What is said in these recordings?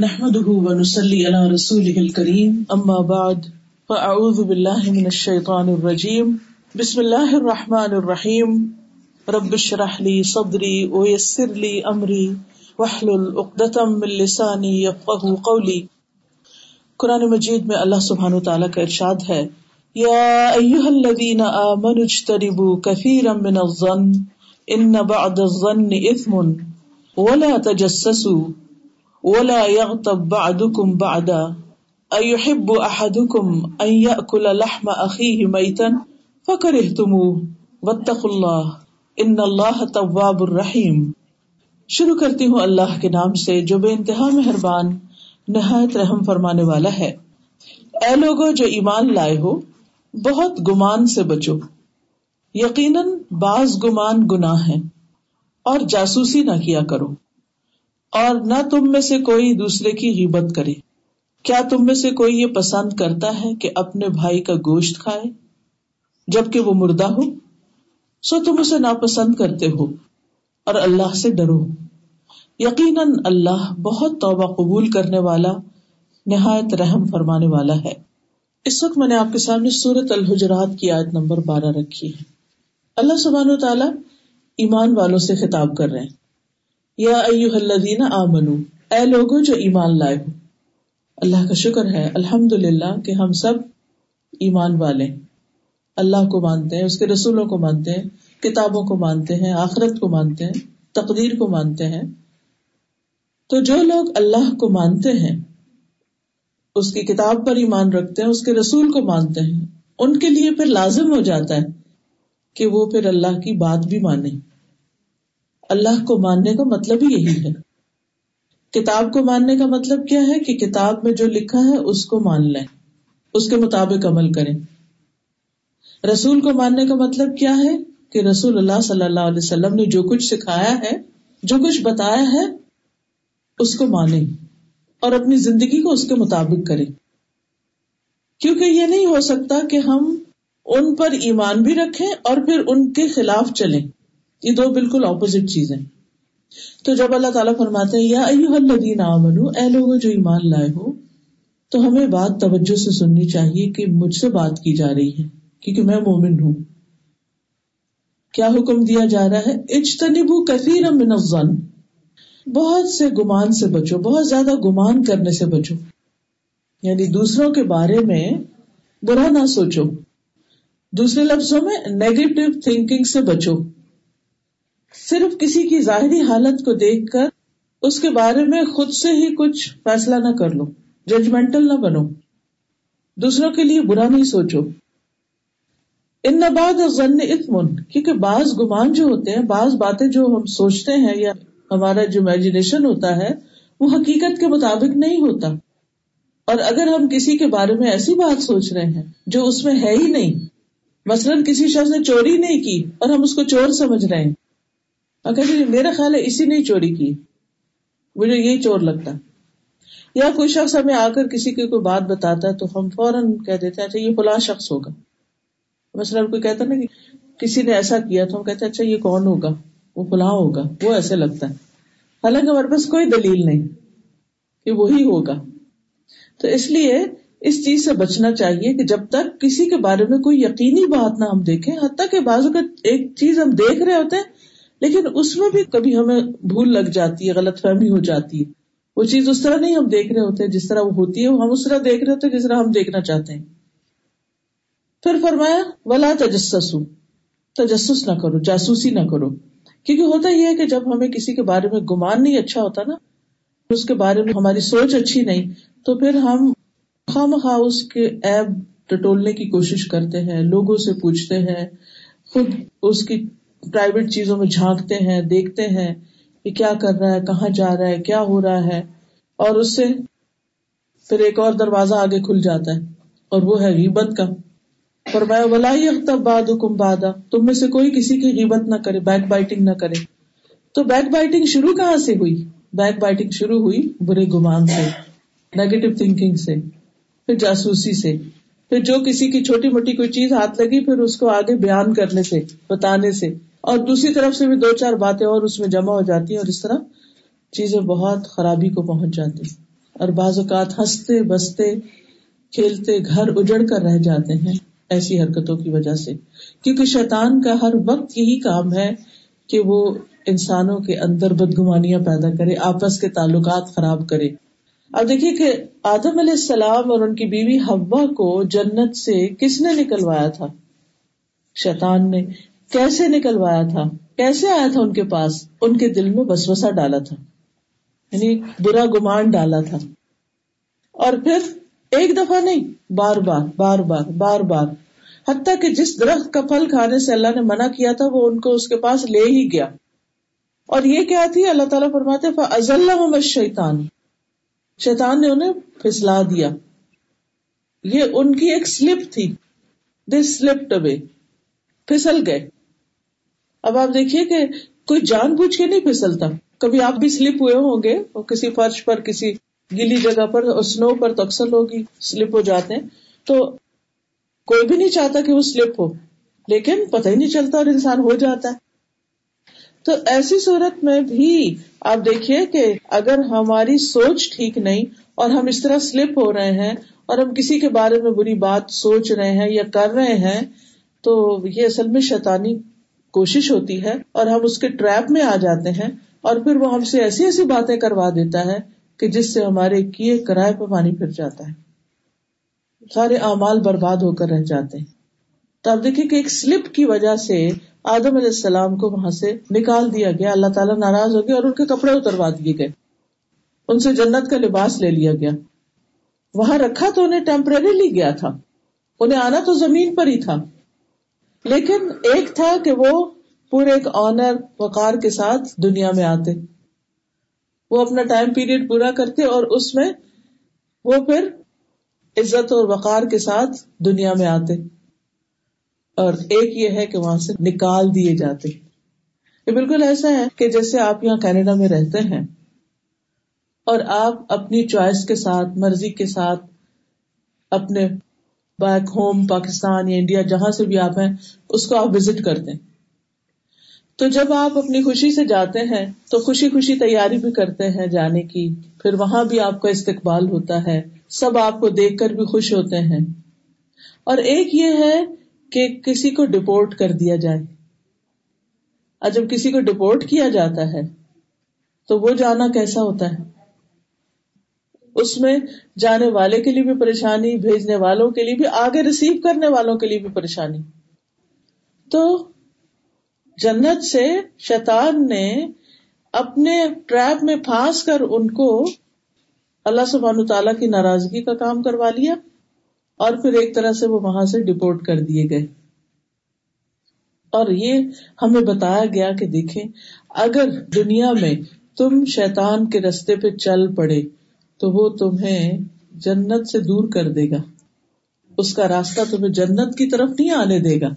نحمده ونسلي على رسوله الكريم. أما بعد، فأعوذ بالله من الشيطان الرجيم. بسم الله الرحمن الرحيم. رب اشرح لي صدري ويسر لي أمري. واحلل عقدة من لساني يفقهوا قولي. قرآن مجید میں اللہ سبحانہ وتعالی کا ارشاد ہے. یا ایها الذين آمنوا اجتنبوا كثيرا من الظن، ان بعد الظن اثم ولا تجسسوا. ولا يغتب بعضكم بعدا ايحب احدكم ان ياكل لحم اخيه ميتا فكرهتموه واتقوا الله ان الله تواب الرحيم شروع کرتی ہوں اللہ کے نام سے جو بے انتہا مہربان، نہایت رحم فرمانے والا ہے۔ اے لوگوں جو ایمان لائے ہو، بہت گمان سے بچو۔ یقیناً بعض گمان گناہ ہے اور جاسوسی نہ کیا کرو۔ اور نہ تم میں سے کوئی دوسرے کی غیبت کرے۔ کیا تم میں سے کوئی یہ پسند کرتا ہے کہ اپنے بھائی کا گوشت کھائے؟ جبکہ وہ مردہ ہو، سو تم اسے ناپسند کرتے ہو اور اللہ سے ڈرو۔ یقیناً اللہ بہت توبہ قبول کرنے والا، نہایت رحم فرمانے والا ہے۔ اس وقت میں نے آپ کے سامنے سورت الحجرات کی آیت نمبر بارہ رکھی ہے۔ اللہ سبحانہ و تعالیٰ ایمان والوں سے خطاب کر رہے ہیں۔ یا الذین آمنو، اے لوگوں جو ایمان لائے ہو۔ اللہ کا شکر ہے الحمد للہ کہ ہم سب ایمان والے اللہ کو مانتے ہیں، اس کے رسولوں کو مانتے ہیں، کتابوں کو مانتے ہیں، آخرت کو مانتے ہیں، تقدیر کو مانتے ہیں۔ تو جو لوگ اللہ کو مانتے ہیں، اس کی کتاب پر ایمان رکھتے ہیں، اس کے رسول کو مانتے ہیں، ان کے لیے پھر لازم ہو جاتا ہے کہ وہ پھر اللہ کی بات بھی مانے۔ اللہ کو ماننے کا مطلب ہی یہی ہے۔ کتاب کو ماننے کا مطلب کیا ہے کہ کتاب میں جو لکھا ہے اس کو مان لیں، اس کے مطابق عمل کریں۔ رسول کو ماننے کا مطلب کیا ہے کہ رسول اللہ صلی اللہ علیہ وسلم نے جو کچھ سکھایا ہے، جو کچھ بتایا ہے، اس کو مانے اور اپنی زندگی کو اس کے مطابق کرے کیونکہ یہ نہیں ہو سکتا کہ ہم ان پر ایمان بھی رکھیں اور پھر ان کے خلاف چلیں۔ یہ دو بالکل اپوزٹ چیزیں۔ تو جب اللہ تعالیٰ فرماتے ہیں، یا الذین آمنو، اے لوگ جو ایمان لائے ہو، تو ہمیں بات توجہ سے سننی چاہیے کہ مجھ سے بات کی جا رہی ہے، کیونکہ میں مومن ہوں۔ کیا حکم دیا جا رہا ہے؟ اجتنبو کثیر من الظن۔ بہت سے گمان سے بچو، بہت زیادہ گمان کرنے سے بچو۔ یعنی دوسروں کے بارے میں برا نہ سوچو۔ دوسرے لفظوں میں نیگیٹو تھنکنگ سے بچو۔ صرف کسی کی ظاہری حالت کو دیکھ کر اس کے بارے میں خود سے ہی کچھ فیصلہ نہ کر لو ججمنٹل نہ بنو۔ دوسروں کے لیے برا نہیں سوچو۔ ان نباد ضن اتمن کیونکہ بعض گمان جو ہوتے ہیں، بعض باتیں جو ہم سوچتے ہیں یا ہمارا جو امیجنیشن ہوتا ہے، وہ حقیقت کے مطابق نہیں ہوتا۔ اور اگر ہم کسی کے بارے میں ایسی بات سوچ رہے ہیں جو اس میں ہے ہی نہیں، مثلاً کسی شخص نے چوری نہیں کی اور ہم اس کو چور سمجھ رہے ہیں جی میرا خیال ہے اسی نے چوری کی۔ مجھے یہی چور لگتا۔ یا کوئی شخص ہمیں آ کر کسی کی کوئی بات بتاتا ہے تو ہم فوراً کہہ دیتے ہیں اچھا یہ فلاں شخص ہوگا۔ مثلاً کوئی کہتا نا کہ کسی نے ایسا کیا تو ہم کہتے ہیں اچھا یہ کون ہوگا؟ وہ فلاں ہوگا۔ وہ ایسے لگتا ہے۔ حالانکہ ہمارے پاس کوئی دلیل نہیں کہ وہی ہوگا۔ تو اس لیے اس چیز سے بچنا چاہیے کہ جب تک کسی کے بارے میں کوئی یقینی بات نہ ہم دیکھیں، حتیٰ کہ بازو کا ایک چیز ہم دیکھ رہے ہوتے ہیں لیکن اس میں بھی کبھی ہمیں بھول لگ جاتی ہے، غلط فہمی ہو جاتی ہے۔ وہ چیز اس طرح نہیں ہم دیکھ رہے ہوتے، جس طرح وہ ہوتی ہے ہم اس طرح دیکھ رہے ہوتے، جس طرح ہم دیکھنا چاہتے ہیں۔ پھر فرمایا، ولا تجسس تجسس نہ کرو، جاسوسی نہ کرو۔ کیونکہ ہوتا یہ ہے کہ جب ہمیں کسی کے بارے میں گمان نہیں اچھا ہوتا نا، اس کے بارے میں ہماری سوچ اچھی نہیں، تو پھر ہم خام خواہ اس کے ایب ٹٹولنے کی کوشش کرتے ہیں، لوگوں سے پوچھتے ہیں، خود اس کی پرائیویٹ چیزوں میں جھانکتے ہیں، دیکھتے ہیں کہ کیا کر رہا ہے، کہاں جا رہا ہے، کیا ہو رہا ہے، اور اس سے پھر ایک اور دروازہ آگے کھل جاتا ہے، اور وہ ہے غیبت کا۔ فرمایا ولائی اختب باد کم بادا تم میں سے کوئی کسی کی غیبت نہ کرے بیک بائٹنگ نہ کرے۔ تو بیک بائٹنگ شروع کہاں سے ہوئی؟ بیک بائٹنگ شروع ہوئی برے گمان سے نیگیٹو تھنکنگ سے، پھر جاسوسی سے۔ پھر جو کسی کی چھوٹی موٹی کوئی چیز ہاتھ لگی، پھر اس کو آگے بیان کرنے سے، بتانے سے۔ اور دوسری طرف سے بھی دو چار باتیں اور اس میں جمع ہو جاتی ہیں اور اس طرح چیزیں بہت خرابی کو پہنچ جاتی اور بعض اوقات ہنستے، بستے، کھیلتے، گھر اجڑ کر رہ جاتے ہیں ایسی حرکتوں کی وجہ سے۔ کیونکہ شیطان کا ہر وقت یہی کام ہے کہ وہ انسانوں کے اندر بدگمانیاں پیدا کرے، آپس کے تعلقات خراب کرے۔ اب دیکھیے کہ آدم علیہ السلام اور ان کی بیوی ہوا کو جنت سے کس نے نکلوایا تھا؟ شیطان نے۔ کیسے نکلوایا تھا؟ کیسے آیا تھا ان کے پاس؟ ان کے دل میں بس بسا ڈالا تھا۔ یعنی برا گمان ڈالا تھا۔ اور پھر ایک دفعہ نہیں، بار بار بار بار بار بار۔ حتیٰ کہ جس درخت کا پھل کھانے سے اللہ نے منع کیا تھا، وہ ان کو اس کے پاس لے ہی گیا۔ اور یہ کیا تھی؟ اللہ تعالیٰ فرماتے ازل شیطان شیطان نے انہیں پھسلا دیا۔ یہ ان کی ایک سلپ تھی۔ دس سلپ اوے پھسل گئے۔ اب آپ دیکھیے کہ کوئی جان بوجھ کے نہیں پھسلتا۔ کبھی آپ بھی سلپ ہوئے ہوں گے اور کسی فرش پر، کسی گیلی جگہ پر اور سنو پر تو اکثر لوگ ہی سلپ ہو جاتے ہیں۔ تو کوئی بھی نہیں چاہتا کہ وہ سلپ ہو، لیکن پتہ ہی نہیں چلتا اور انسان ہو جاتا ہے۔ تو ایسی صورت میں بھی آپ دیکھیے کہ اگر ہماری سوچ ٹھیک نہیں اور ہم اس طرح سلپ ہو رہے ہیں اور ہم کسی کے بارے میں بری بات سوچ رہے ہیں یا کر رہے ہیں، تو یہ اصل میں شیطانی کوشش ہوتی ہے اور ہم اس کے ٹریپ میں آ جاتے ہیں اور پھر وہ ہم سے ایسی ایسی باتیں کروا دیتا ہے کہ جس سے ہمارے کیے کرائے پہ پانی پھر جاتا ہے۔ سارے اعمال برباد ہو کر رہ جاتے ہیں۔ تو آپ دیکھیے کہ ایک سلپ کی وجہ سے آدم علیہ السلام کو وہاں سے نکال دیا گیا، اللہ تعالیٰ ناراض ہو گیا اور ان کے کپڑے اتروا دیے گئے۔ ان سے جنت کا لباس لے لیا گیا۔ وہاں رکھا تو انہیں ٹیمپرریلی گیا تھا۔ انہیں آنا تو زمین پر ہی تھا۔ لیکن ایک تھا کہ وہ پورے ایک آنر وقار کے ساتھ دنیا میں آتے۔ وہ اپنا ٹائم پیریڈ پورا کرتے اور اس میں وہ پھر عزت اور وقار کے ساتھ دنیا میں آتے۔ اور ایک یہ ہے کہ وہاں سے نکال دیے جاتے یہ بالکل ایسا ہے کہ جیسے آپ یہاں کینیڈا میں رہتے ہیں اور آپ اپنی چوائس کے ساتھ، مرضی کے ساتھ اپنے بیک ہوم، پاکستان یا انڈیا، جہاں سے بھی آپ ہیں، اس کو آپ وزٹ کرتے ہیں۔ تو جب آپ اپنی خوشی سے جاتے ہیں، تو خوشی خوشی تیاری بھی کرتے ہیں جانے کی۔ پھر وہاں بھی آپ کا استقبال ہوتا ہے۔ سب آپ کو دیکھ کر بھی خوش ہوتے ہیں۔ اور ایک یہ ہے کہ کسی کو ڈپورٹ کر دیا جائے۔ اور جب کسی کو ڈپورٹ کیا جاتا ہے، تو وہ جانا کیسا ہوتا ہے؟ اس میں جانے والے کے لیے بھی پریشانی، بھیجنے والوں کے لیے بھی، آگے ریسیو کرنے والوں کے لیے بھی پریشانی۔ تو جنت سے شیطان نے اپنے ٹریپ میں پھانس کر ان کو اللہ سبحانہ تعالیٰ کی ناراضگی کا کام کروا لیا۔ اور پھر ایک طرح سے وہ وہاں سے ڈپورٹ کر دیے گئے۔ اور یہ ہمیں بتایا گیا کہ دیکھیں، اگر دنیا میں تم شیطان کے رستے پہ چل پڑے، تو وہ تمہیں جنت سے دور کر دے گا۔ اس کا راستہ تمہیں جنت کی طرف نہیں آنے دے گا۔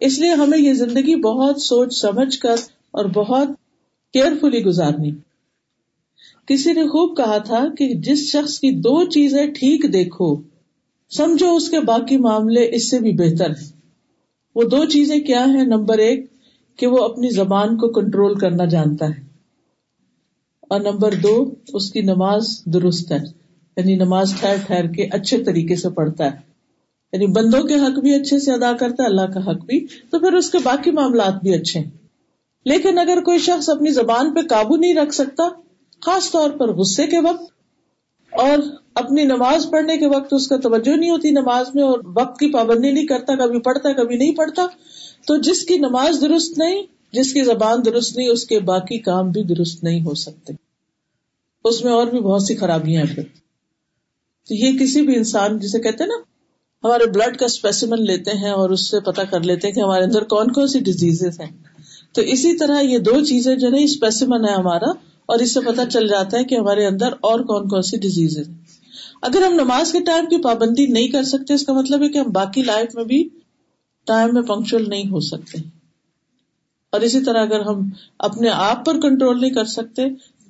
اس لیے ہمیں یہ زندگی بہت سوچ سمجھ کر اور بہت کیئرفلی گزارنی۔ کسی نے خوب کہا تھا کہ جس شخص کی دو چیزیں ٹھیک دیکھو سمجھو اس کے باقی معاملے اس سے بھی بہتر ہے وہ دو چیزیں کیا ہیں؟ نمبر ایک، کہ وہ اپنی زبان کو کنٹرول کرنا جانتا ہے۔ اور نمبر دو، اس کی نماز درست ہے یعنی نماز ٹھہر ٹھہر کے اچھے طریقے سے پڑھتا ہے۔ یعنی بندوں کے حق بھی اچھے سے ادا کرتا ہے، اللہ کا حق بھی، تو پھر اس کے باقی معاملات بھی اچھے ہیں۔ لیکن اگر کوئی شخص اپنی زبان پہ قابو نہیں رکھ سکتا، خاص طور پر غصے کے وقت، اور اپنی نماز پڑھنے کے وقت اس کا توجہ نہیں ہوتی نماز میں اور وقت کی پابندی نہیں کرتا، کبھی پڑھتا، کبھی نہیں پڑھتا۔ تو جس کی نماز درست نہیں، جس کی زبان درست نہیں، اس کے باقی کام بھی درست نہیں ہو سکتے۔ اس میں اور بھی بہت سی خرابیاں ہیں۔ پھر تو یہ کسی بھی انسان، جسے کہتے نا، ہمارے بلڈ کا اسپیسیمن لیتے ہیں اور اس سے پتا کر لیتے ہیں کہ ہمارے اندر کون کون سی ڈیزیز ہیں۔ تو اسی طرح یہ دو چیزیں جو ہے اسپیسیمن ہے ہمارا اور اس سے پتا چل جاتا ہے کہ ہمارے اندر اور کون کون سی ڈیزیز ہے اگر ہم نماز کے ٹائم کی پابندی نہیں کر سکتے، اس کا مطلب ہے کہ ہم باقی لائف میں بھی ٹائم میں پنکچل نہیں ہو سکتے۔ اور اسی طرح اگر ہم اپنے آپ پر کنٹرول نہیں کر سکتے،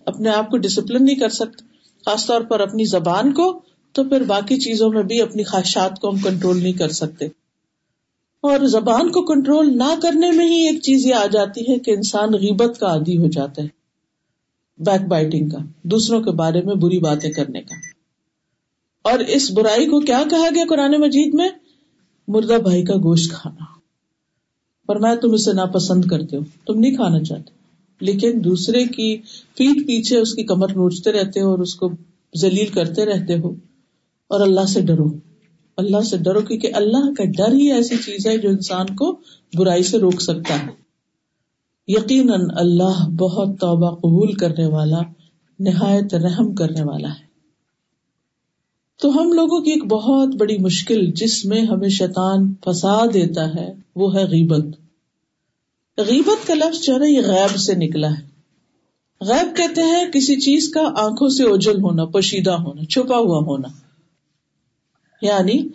اپنے آپ کو ڈسپلن نہیں کر سکتے، خاص طور پر اپنی زبان کو، تو پھر باقی چیزوں میں بھی اپنی خواہشات کو ہم کنٹرول نہیں کر سکتے۔ اور زبان کو کنٹرول نہ کرنے میں ہی ایک چیز یہ آ جاتی ہے کہ انسان غیبت کا عادی ہو جاتا ہے بیک بائٹنگ کا، دوسروں کے بارے میں بری باتیں کرنے کا۔ اور اس برائی کو کیا کہا گیا قرآن مجید میں؟ مردہ بھائی کا گوشت کھانا۔ پر میں تم اسے ناپسند کرتے ہو، تم نہیں کھانا چاہتے۔ لیکن دوسرے کی پیٹ پیچھے اس کی کمر نوچتے رہتے ہو اور اس کو ذلیل کرتے رہتے ہو۔ اور اللہ سے ڈرو۔ اللہ سے ڈرو، کیونکہ اللہ کا ڈر ہی ایسی چیز ہے جو انسان کو برائی سے روک سکتا ہے۔ یقیناً اللہ بہت توبہ قبول کرنے والا، نہایت رحم کرنے والا ہے۔ تو ہم لوگوں کی ایک بہت بڑی مشکل جس میں ہمیں شیطان پھنسا دیتا ہے، وہ ہے غیبت۔ غیبت کا لفظ جو ہے نا، یہ غیب سے نکلا ہے۔ غیب کہتے ہیں کسی چیز کا آنکھوں سے اوجل ہونا، پوشیدہ ہونا، چھپا ہوا ہونا۔ یعنی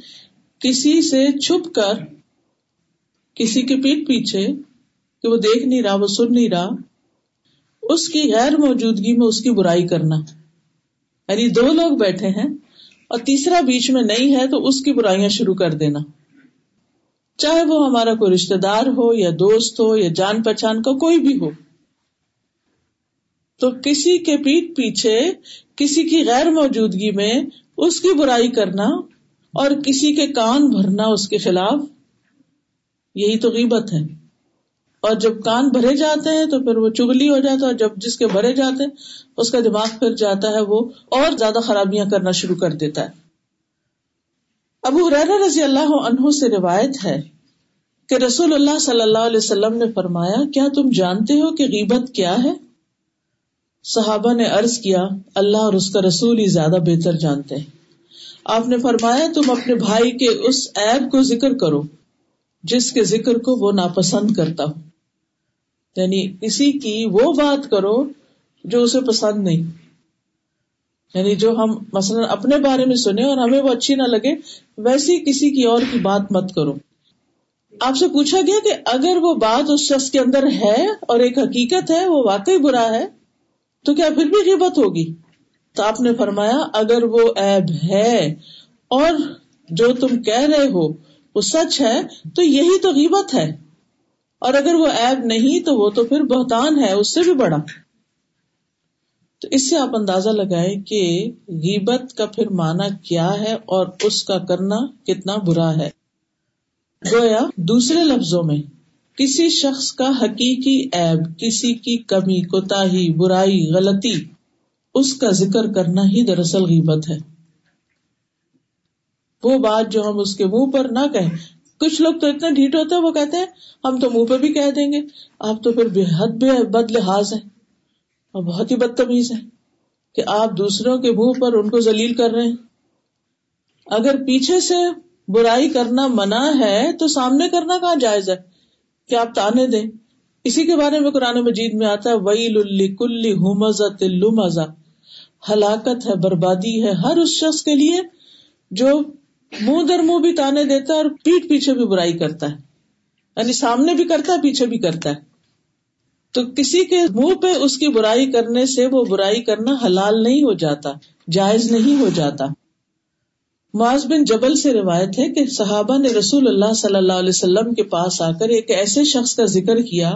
کسی سے چھپ کر، کسی کے پیٹ پیچھے، کہ وہ دیکھ نہیں رہا، وہ سن نہیں رہا، اس کی غیر موجودگی میں اس کی برائی کرنا۔ یعنی دو لوگ بیٹھے ہیں اور تیسرا بیچ میں نہیں ہے تو اس کی برائیاں شروع کر دینا۔ چاہے وہ ہمارا کوئی رشتے دار ہو یا دوست ہو یا جان پہچان کا کوئی بھی ہو۔ تو کسی کے پیٹ پیچھے، کسی کی غیر موجودگی میں اس کی برائی کرنا اور کسی کے کان بھرنا اس کے خلاف، یہی تو غیبت ہے۔ اور جب کان بھرے جاتے ہیں تو پھر وہ چگلی ہو جاتا ہے اور جب جس کے بھرے جاتے ہیں، اس کا دماغ پھر جاتا ہے وہ اور زیادہ خرابیاں کرنا شروع کر دیتا ہے۔ ابو رضی اللہ عنہ سے روایت ہے کہ رسول اللہ صلی اللہ علیہ وسلم نے فرمایا، کیا تم جانتے ہو کہ غیبت کیا ہے؟ صحابہ نے عرض کیا، اللہ اور اس کا رسول ہی زیادہ بہتر جانتے ہیں۔ آپ نے فرمایا، تم اپنے بھائی کے اس ایب کو ذکر کرو، جس کے ذکر کو وہ ناپسند کرتا ہو۔ یعنی کسی کی وہ بات کرو جو اسے پسند نہیں۔ یعنی جو ہم مثلاً اپنے بارے میں سنیں اور ہمیں وہ اچھی نہ لگے، ویسی کسی کی اور کی بات مت کرو۔ آپ سے پوچھا گیا کہ اگر وہ بات اس شخص کے اندر ہے اور ایک حقیقت ہے، وہ واقعی برا ہے، تو کیا پھر بھی غیبت ہوگی؟ تو آپ نے فرمایا، اگر وہ ایب ہے اور جو تم کہہ رہے ہو وہ سچ ہے، تو یہی تو غیبت ہے۔ اور اگر وہ ایب نہیں تو وہ تو پھر بہتان ہے، اس سے بھی بڑا۔ تو اس سے آپ اندازہ لگائے کہ غیبت کا پھر معنی کیا ہے اور اس کا کرنا کتنا برا ہے۔ گویا دوسرے لفظوں میں، کسی شخص کا حقیقی عیب، کسی کی کمی کوتا برائی، غلطی، اس کا ذکر کرنا ہی دراصل غیبت ہے۔ وہ بات جو ہم اس کے منہ پر نہ کہیں کچھ لوگ تو اتنے ڈھیٹ ہوتے ہیں، وہ کہتے ہیں، ہم تو منہ پہ بھی کہہ دیں گے۔ آپ تو پھر بے حد بے بد لحاظ ہے اور بہت ہی بدتمیز ہے کہ آپ دوسروں کے منہ پر ان کو ذلیل کر رہے ہیں۔ اگر پیچھے سے برائی کرنا منع ہے، تو سامنے کرنا کہاں جائز ہے؟ کہ آپ تانے دیں؟ اسی کے بارے میں قرآن مجید میں آتا ہے وئی کل مزا ہلاکت ہے، بربادی ہے ہر اس شخص کے لیے جو منہ در منہ بھی تانے دیتا ہے اور پیٹ پیچھے بھی برائی کرتا ہے۔ یعنی سامنے بھی کرتا ہے، پیچھے بھی کرتا ہے۔ تو کسی کے منہ پہ اس کی برائی کرنے سے وہ برائی کرنا حلال نہیں ہو جاتا، جائز نہیں ہو جاتا۔ معاذ بن جبل سے روایت ہے کہ صحابہ نے رسول اللہ صلی اللہ علیہ وسلم کے پاس آ کر ایک ایسے شخص کا ذکر کیا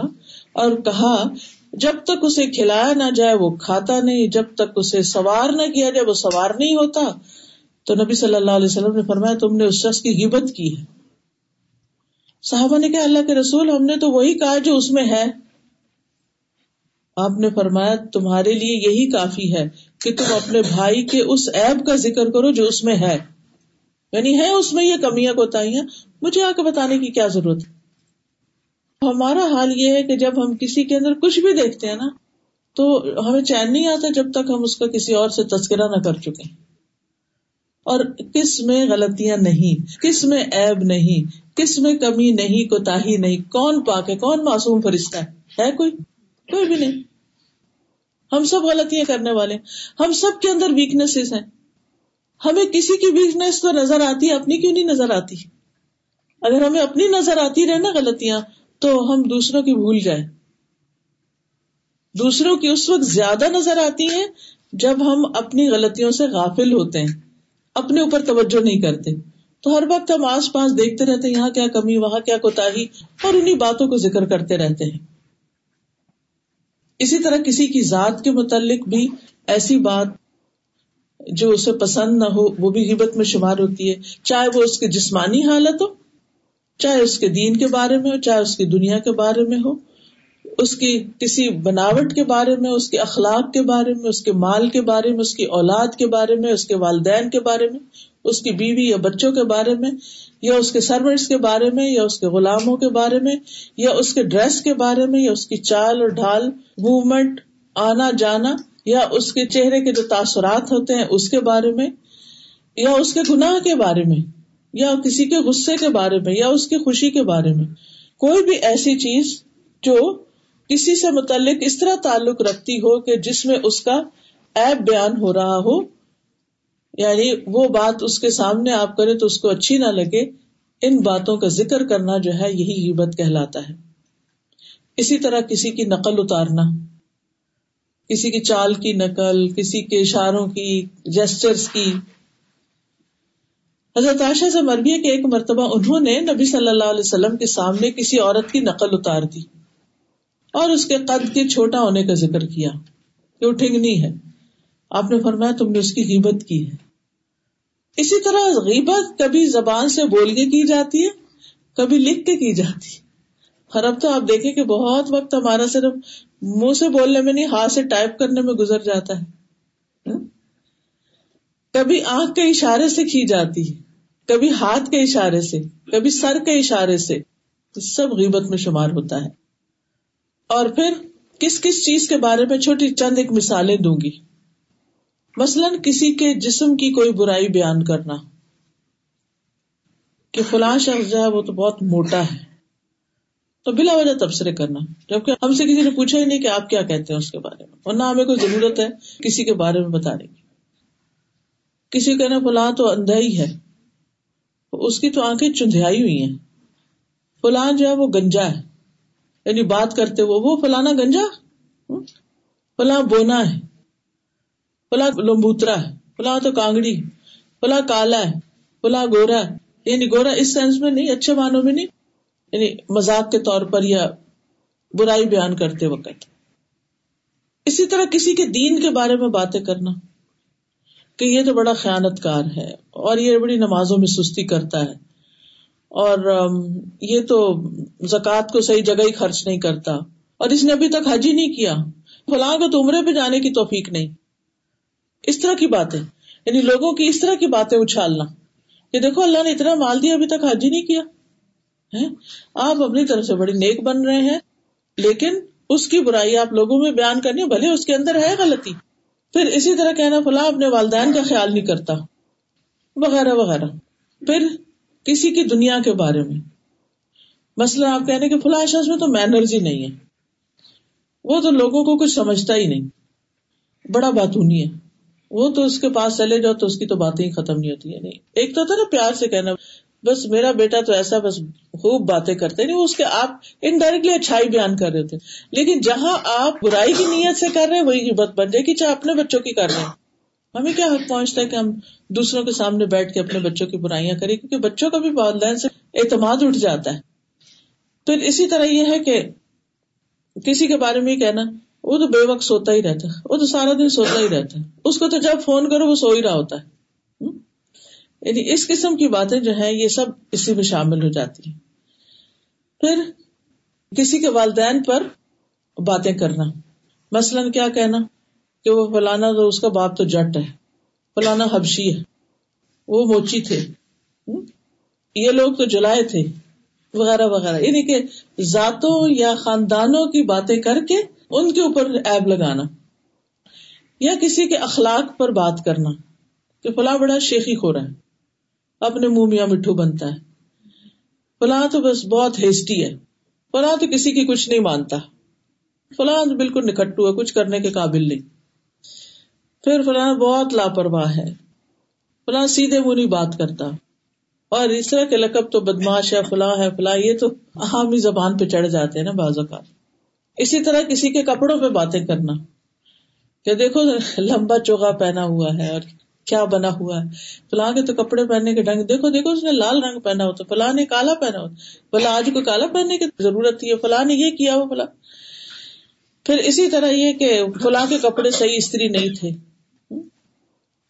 اور کہا، جب تک اسے کھلایا نہ جائے وہ کھاتا نہیں، جب تک اسے سوار نہ کیا جائے وہ سوار نہیں ہوتا۔ تو نبی صلی اللہ علیہ وسلم نے فرمایا تم نے اس شخص کی غیبت کی ہے۔ صحابہ نے کہا، اللہ کے رسول، ہم نے تو وہی کہا جو اس میں ہے۔ آپ نے فرمایا، تمہارے لیے یہی کافی ہے کہ تم اپنے بھائی کے اس ایب کا ذکر کرو جو اس میں ہے۔ یعنی ہے اس میں یہ کمیاں، کوتاہیاں۔ مجھے آ کے بتانے کی کیا ضرورت ہے؟ ہمارا حال یہ ہے کہ جب ہم کسی کے اندر کچھ بھی دیکھتے ہیں نا، تو ہمیں چین نہیں آتا جب تک ہم اس کا کسی اور سے تذکرہ نہ کر چکے اور کس میں غلطیاں نہیں، کس میں ایب نہیں، کس میں کمی نہیں کوتا نہیں، کون پاک ہے، کون معصوم فرشتہ ہے؟ ہے کوئی؟ کوئی بھی نہیں۔ ہم سب غلطیاں کرنے والے ہم سب کے اندر ویکنیس ہیں۔ ہمیں کسی کی ویکنیس تو نظر آتی ہے اپنی کیوں نہیں نظر آتی؟ اگر ہمیں اپنی نظر آتی رہے نا غلطیاں، تو ہم دوسروں کی بھول جائیں۔ دوسروں کی اس وقت زیادہ نظر آتی ہیں جب ہم اپنی غلطیوں سے غافل ہوتے ہیں۔ اپنے اوپر توجہ نہیں کرتے۔ تو ہر وقت ہم آس پاس دیکھتے رہتے ہیں، یہاں کیا کمی، وہاں کیا کوتا اور انہیں باتوں کو ذکر کرتے رہتے ہیں۔ اسی طرح کسی کی ذات کے متعلق بھی ایسی بات جو اسے پسند نہ ہو، وہ بھی غیبت میں شمار ہوتی ہے۔ چاہے وہ اس کی جسمانی حالت ہو، چاہے اس کے دین کے بارے میں ہو، چاہے اس کی دنیا کے بارے میں ہو اس کی کسی بناوٹ کے بارے میں اس کے اخلاق کے بارے میں اس کے مال کے بارے میں اس کی اولاد کے بارے میں اس کے والدین کے بارے میں اس کی بیوی یا بچوں کے بارے میں یا اس کے سروٹس کے بارے میں یا اس کے غلاموں کے بارے میں یا اس کے ڈریس کے بارے میں یا اس کی چال اور ڈھال موومنٹ آنا جانا یا اس کے چہرے کے جو تاثرات ہوتے ہیں اس کے بارے میں یا اس کے گناہ کے بارے میں یا کسی کے غصے کے بارے میں یا اس کی خوشی کے بارے میں کوئی بھی ایسی چیز جو کسی سے متعلق اس طرح تعلق رکھتی ہو کہ جس میں اس کا ایپ بیان ہو رہا ہو یعنی وہ بات اس کے سامنے آپ کرے تو اس کو اچھی نہ لگے، ان باتوں کا ذکر کرنا جو ہے یہی غیبت کہلاتا ہے۔ اسی طرح کسی کی نقل اتارنا، کسی کی چال کی نقل، کسی کے اشاروں کی جیسچرس کی۔ حضرت عائشہ سے مربی کے ایک مرتبہ انہوں نے نبی صلی اللہ علیہ وسلم کے سامنے کسی عورت کی نقل اتار دی۔ اور اس کے قد کے چھوٹا ہونے کا ذکر کیا کہ وہ ٹھنگنی ہے۔ آپ نے فرمایا تم نے اس کی غیبت کی ہے۔ اسی طرح غیبت کبھی زبان سے بول کے کی جاتی ہے، کبھی لکھ کے کی جاتی ہے۔ اور اب تو آپ دیکھیں کہ بہت وقت ہمارا صرف منہ سے بولنے میں نہیں، ہاتھ سے ٹائپ کرنے میں گزر جاتا ہے۔ ہاں؟ کبھی آنکھ کے اشارے سے کھی جاتی ہے، کبھی ہاتھ کے اشارے سے، کبھی سر کے اشارے سے سب غیبت میں شمار ہوتا ہے۔ اور پھر کس کس چیز کے بارے میں چھوٹی چند ایک مثالیں دوں گی۔ مثلاً کسی کے جسم کی کوئی برائی بیان کرنا۔ کہ فلاں شخص جو ہے وہ تو بہت موٹا ہے۔ تو بلا وجہ تبصرے کرنا۔ جبکہ ہم سے کسی نے پوچھا ہی نہیں کہ آپ کیا کہتے ہیں اس کے بارے میں۔ اور نہ ہمیں کوئی ضرورت ہے کسی کے بارے میں بتانے کی۔ کسی کہنا فلاں تو اندھا ہی ہے۔ اس کی تو آنکھیں چندیائی ہوئی ہیں۔ فلاں جو ہے وہ گنجا ہے۔ یعنی بات کرتے وہ وہ فلانا گنجا؟ فلاں بونا ہے، فلاں لمبوترا ہے، فلاں تو کانگڑی، فلاں کالا ہے، فلاں گورا ہے۔ یعنی گورا اس سینس میں نہیں، اچھے معنوں میں نہیں۔ یعنی مزاق کے طور پر یا برائی بیان کرتے وقت۔ اسی طرح کسی کے دین کے بارے میں باتیں کرنا۔ کہ یہ تو بڑا خیانت کار ہے، اور یہ بڑی نمازوں میں سستی کرتا ہے۔ اور یہ تو زکوٰۃ کو صحیح جگہ ہی خرچ نہیں کرتا۔ اور اس نے ابھی تک حج ہی نہیں کیا۔ فلاں کو تو عمرے پہ جانے کی توفیق نہیں۔ اس طرح کی باتیں۔ یعنی لوگوں کی اس طرح کی باتیں اچھالنا۔ کہ دیکھو، اللہ نے اتنا مال دیا، ابھی تک حج ہی نہیں کیا۔ آپ اپنی طرف سے بڑی نیک بن رہے ہیں، لیکن اس کی برائی آپ لوگوں میں بیان کرنی بھلے اس کے اندر ہے غلطی۔ پھر اسی طرح کہنا، فلاں اپنے والدین کا خیال نہیں کرتا۔ وغیرہ وغیرہ۔ پھر کسی کی دنیا کے بارے میں۔ مسئلہ آپ کہنے کہ فلاں شخص میں تو مینرز ہی نہیں ہے۔ وہ تو لوگوں کو کچھ سمجھتا ہی نہیں۔ بڑا بات ہونی ہے۔ وہ تو اس کے پاس چلے جاؤ تو اس کی تو باتیں ہی ختم نہیں ہوتی ہے نہیں، ایک تو تھا نا پیار سے کہنا۔ بس میرا بیٹا تو ایسا بس خوب باتیں کرتے نہیں اس کے آپ انڈائریکٹلی اچھائی بیان کر رہے تھے۔ لیکن جہاں آپ برائی کی نیت سے کر رہے ہیں، وہی بت بن جائے گی چاہے اپنے بچوں کی کر رہے ہیں۔ ہمیں کیا حق پہنچتا ہے کہ ہم دوسروں کے سامنے بیٹھ کے اپنے بچوں کی برائیاں کریں؟ کیونکہ بچوں کا بھی والدین سے اعتماد اٹھ جاتا ہے۔ پھر اسی طرح یہ ہے کہ کسی کے بارے میں کہنا، وہ تو بے وقت سوتا ہی رہتا ہے وہ تو سارا دن سوتا ہی رہتا۔ ہے اس کو تو جب فون کرو، وہ سو ہی رہا ہوتا۔ ہے یعنی اس قسم کی باتیں جو ہیں، یہ سب اسی میں شامل ہو جاتی ہیں۔ پھر کسی کے والدین پر باتیں کرنا۔ مثلاً کیا کہنا؟ کہ وہ فلانا تو اس کا باپ تو جٹ ہے، فلانا حبشی ہے، وہ موچی تھے۔ یہ لوگ تو جلائے تھے۔ وغیرہ وغیرہ۔ یعنی کہ ذاتوں یا خاندانوں کی باتیں کر کے ان کے اوپر ایب لگانا یا کسی کے اخلاق پر بات کرنا کہ فلاں بڑا شیخی ہو رہا ہے، اپنے منہ میاں مٹھو بنتا ہے۔ فلاں تو بس بہت ہیسٹی ہے، فلاں تو کسی کی کچھ نہیں مانتا۔ فلاں بالکل نکٹو ہے، کچھ کرنے کے قابل نہیں۔ پھر فلاں بہت لاپرواہ ہے، فلاں سیدھے منہ نہیں بات کرتا۔ اور اس طرح کے لقب تو بدماش ہے، فلاں ہے، فلاں، یہ تو عامی زبان پہ چڑھ جاتے ہیں نا بعض اوقات۔ اسی طرح کسی کے کپڑوں پہ باتیں کرنا۔ کہ دیکھو، لمبا چوگا پہنا ہوا ہے اور کیا بنا ہوا ہے۔ فلاں کے تو کپڑے پہننے کے ڈنگ، دیکھو دیکھو، اس نے لال رنگ پہنا ہوتا، فلاں نے کالا پہنا ہوتا۔ فلاں آج کو کالا پہننے کی ضرورت تھی، فلاں نے یہ کیا ہو، فلاں۔ پھر اسی طرح یہ کہ فلاں کے کپڑے صحیح استری نہیں تھے۔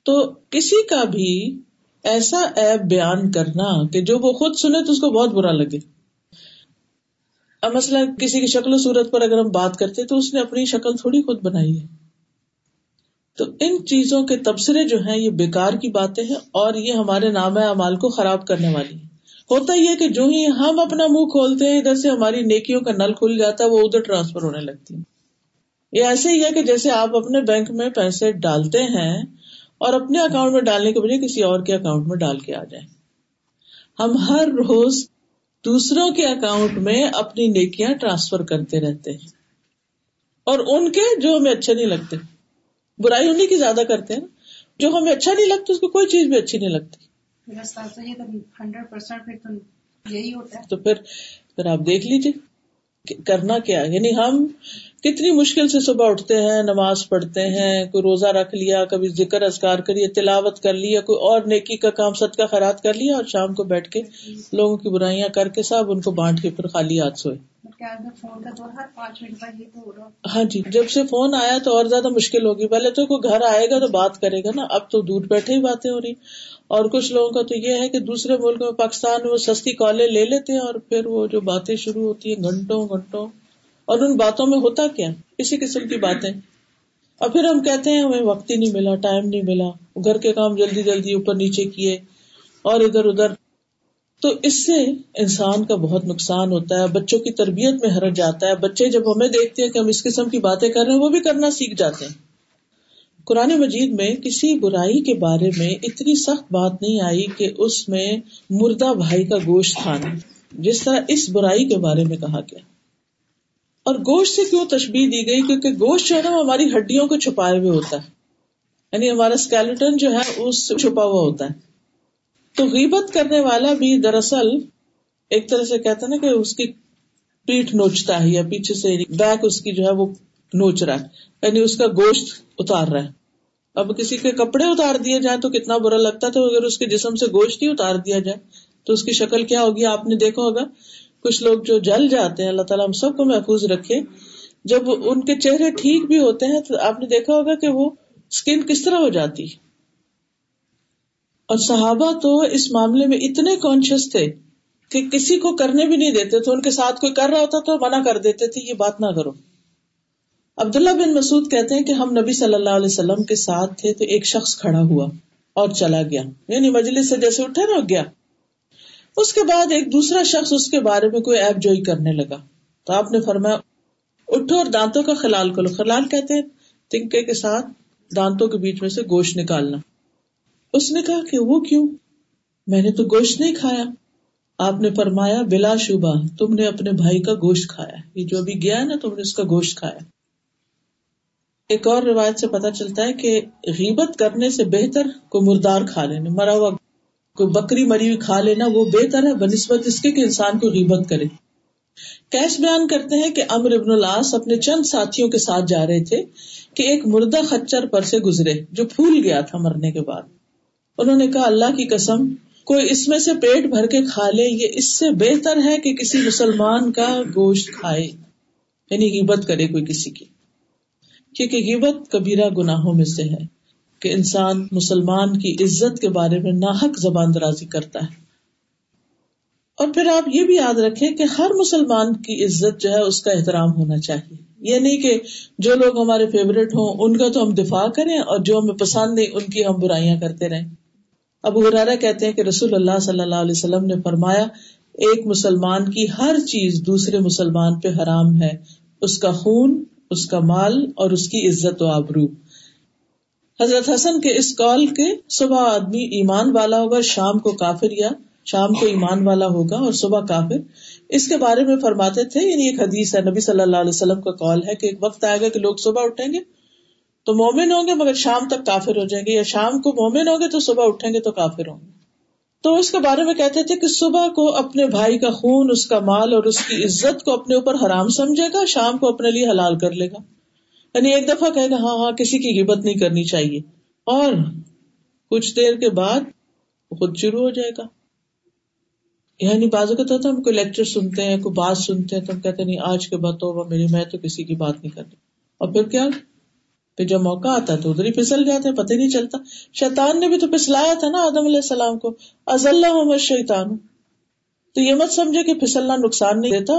تو کسی کا بھی ایسا ایپ بیان کرنا کہ جو وہ خود سنے تو اس کو بہت برا لگے۔ اب مسئلہ کسی کی شکل و صورت پر اگر ہم بات کرتے تو اس نے اپنی شکل تھوڑی خود بنائی ہے۔ تو ان چیزوں کے تبصرے جو ہیں یہ بیکار کی باتیں ہیں اور یہ ہمارے نام امال کو خراب کرنے والی ہوتا ہی ہے کہ جو ہی ہم اپنا منہ کھولتے ہیں، ادھر سے ہماری نیکیوں کا نل کھل جاتا ہے، وہ ادھر ٹرانسفر ہونے لگتی ہے یہ ایسے ہی ہے کہ جیسے آپ اپنے بینک میں پیسے ڈالتے ہیں اور اپنے اکاؤنٹ میں ڈالنے کے بجائے کسی اور کے اکاؤنٹ میں ڈال کے آ جائیں۔ ہم ہر روز دوسروں کے اکاؤنٹ میں اپنی نیکیاں ٹرانسفر کرتے رہتے ہیں۔ اور ان کے جو ہمیں اچھے نہیں لگتے برائی انہیں کی زیادہ کرتے ہیں۔ جو ہمیں اچھا نہیں لگتا اس کو کوئی چیز بھی اچھی نہیں لگتی۔ یہی ہوتا ہے۔ تو پھر پھر آپ دیکھ لیجیے کرنا کیا یعنی ہم کتنی مشکل سے صبح اٹھتے ہیں نماز پڑھتے ہیں کوئی روزہ رکھ لیا کبھی ذکر ازکار کریے تلاوت کر لیا کوئی اور نیکی کا کام کا خیرات کر لیا اور شام کو بیٹھ کے لوگوں کی برائیاں کر کے سب ان کو بانٹ کے پھر خالی ہاتھ سوئے۔ ہاں جی جب سے فون آیا تو اور زیادہ مشکل ہوگی۔ پہلے تو کوئی گھر آئے گا تو بات کرے گا نا اب تو دور بیٹھے ہی باتیں ہو رہی۔ اور کچھ لوگوں کا تو یہ ہے کہ دوسرے ملک میں پاکستان میں وہ سستی کالیں لے لیتے ہیں اور پھر وہ جو باتیں شروع ہوتی ہیں گھنٹوں گھنٹوں اور ان باتوں میں ہوتا کیا؟ اسی قسم کی باتیں۔ اور پھر ہم کہتے ہیں، ہمیں وقت ہی نہیں ملا، ٹائم نہیں ملا۔ گھر کے کام جلدی جلدی اوپر نیچے کیے اور ادھر ادھر۔ تو اس سے انسان کا بہت نقصان ہوتا ہے، بچوں کی تربیت میں حرج جاتا ہے۔ بچے جب ہمیں دیکھتے ہیں کہ ہم اس قسم کی باتیں کر رہے ہیں، وہ بھی کرنا سیکھ جاتے ہیں۔ قرآن مجید میں کسی برائی کے بارے میں اتنی سخت بات نہیں آئی کہ اس میں مردہ بھائی کا گوشت کھانا۔ جس طرح اس برائی کے بارے میں کہا گیا۔ اور گوشت سے کیوں تشبیح دی گئی؟ کیونکہ گوشت جو ہے نا وہ ہماری ہڈیوں کو چھپائے ہوئے ہوتا ہے۔ یعنی ہمارا اسکیلٹن جو ہے اس سے چھپا ہوا ہوتا ہے۔ تو غیبت کرنے والا بھی دراصل ایک طرح سے کہتا نا کہ اس کی پیٹ نوچتا ہے یا پیچھے سے یعنی بیک اس کی جو ہے وہ نوچ رہا ہے۔ یعنی اس کا گوشت اتار رہا ہے۔ اب کسی کے کپڑے اتار دیے جائیں تو کتنا برا لگتا تھا اگر اس کے جسم سے گوشت ہی اتار دیا جائے تو اس کی شکل کیا ہوگی؟ آپ نے دیکھا ہوگا۔ کچھ لوگ جو جل جاتے ہیں، اللہ تعالیٰ ہم سب کو محفوظ رکھے۔ جب ان کے چہرے ٹھیک بھی ہوتے ہیں تو آپ نے دیکھا ہوگا کہ وہ اسکن کس طرح ہو جاتی۔ اور صحابہ تو اس معاملے میں اتنے کانشیس تھے کہ کسی کو کرنے بھی نہیں دیتے تھے۔ ان کے ساتھ کوئی کر رہا ہوتا تو منع کر دیتے تھے، یہ بات نہ کرو۔ عبداللہ بن مسعود کہتے ہیں کہ ہم نبی صلی اللہ علیہ وسلم کے ساتھ تھے تو ایک شخص کھڑا ہوا اور چلا گیا۔ یعنی مجلس سے جیسے اٹھے نا گیا۔ اس کے بعد ایک دوسرا شخص اس کے بارے میں کوئی ایپ جوئی کرنے لگا۔ تو آپ نے فرمایا، اٹھو اور دانتوں کا خلال کرو۔ خلال کہتے ہیں، تنکے کے ساتھ دانتوں کے بیچ میں سے گوشت نکالنا۔ اس نے کہا کہ وہ کیوں؟ میں نے تو گوشت نہیں کھایا۔ آپ نے فرمایا، بلا شبہ، تم نے اپنے بھائی کا گوشت کھایا۔ یہ جو ابھی گیا ہے نا، تم نے اس کا گوشت کھایا۔ ایک اور روایت سے پتا چلتا ہے کہ غیبت کرنے سے بہتر کو مردار کھا لینے، مرا ہوا کوئی بکری مری ہوئی کھا لینا وہ بہتر ہے، بنسبت اس کے کہ انسان کو غیبت کرے۔ کیس بیان کرتے ہیں کہ امر ابن الاس اپنے چند ساتھیوں کے ساتھ جا رہے تھے کہ ایک مردہ خچر پر سے گزرے جو پھول گیا تھا مرنے کے بعد۔ انہوں نے کہا، اللہ کی قسم، کوئی اس میں سے پیٹ بھر کے کھا لے، یہ اس سے بہتر ہے کہ کسی مسلمان کا گوشت کھائے یعنی غیبت کرے کوئی کسی کی۔ کیونکہ غیبت کبیرہ گناہوں میں سے ہے۔ کہ انسان مسلمان کی عزت کے بارے میں ناحک زبان درازی کرتا ہے۔ اور پھر آپ یہ بھی یاد رکھیں کہ ہر مسلمان کی عزت جو ہے اس کا احترام ہونا چاہیے۔ یہ نہیں کہ جو لوگ ہمارے فیوریٹ ہوں، ان کا تو ہم دفاع کریں اور جو ہمیں پسند نہیں، ان کی ہم برائیاں کرتے رہیں۔ اب غرارا کہتے ہیں کہ رسول اللہ صلی اللہ علیہ وسلم نے فرمایا، ایک مسلمان کی ہر چیز دوسرے مسلمان پہ حرام ہے۔ اس کا خون، اس کا مال اور اس کی عزت و آبرو۔ حضرت حسن کے اس کال کے صبح آدمی ایمان والا ہوگا، شام کو کافر یا شام کو ایمان والا ہوگا اور صبح کافر۔ اس کے بارے میں فرماتے تھے یعنی ایک حدیث ہے، نبی صلی اللہ علیہ وسلم کا کال ہے کہ ایک وقت آئے گا کہ لوگ صبح اٹھیں گے تو مومن ہوں گے مگر شام تک کافر ہو جائیں گے، یا شام کو مومن ہوں گے تو صبح اٹھیں گے تو کافر ہوں گے۔ تو اس کے بارے میں کہتے تھے کہ صبح کو اپنے بھائی کا خون، اس کا مال اور اس کی عزت کو اپنے اوپر حرام سمجھے گا، شام کو اپنے لیے حلال کر لے گا۔ یعنی ایک دفعہ کہے گا ہاں ہاں کسی کی غیبت نہیں کرنی چاہیے۔ اور کچھ دیر کے بعد خود شروع ہو جائے گا۔ یعنی بازو کا تو ہم کوئی لیکچر سنتے ہیں، کوئی بات سنتے ہیں، تو ہم کہتے ہیں، نہیں، آج کے بعد تو میری میں تو کسی کی بات نہیں کرتی۔ اور پھر کیا؟ پھر جب موقع آتا ہے تو ادھر ہی پھسل جاتے ہیں، پتہ نہیں چلتا۔ شیطان نے بھی تو پھسلایا تھا نا آدم علیہ السلام کو۔ از اللہ شیطان تو یہ مت سمجھے کہ پھسلنا نقصان نہیں دیتا۔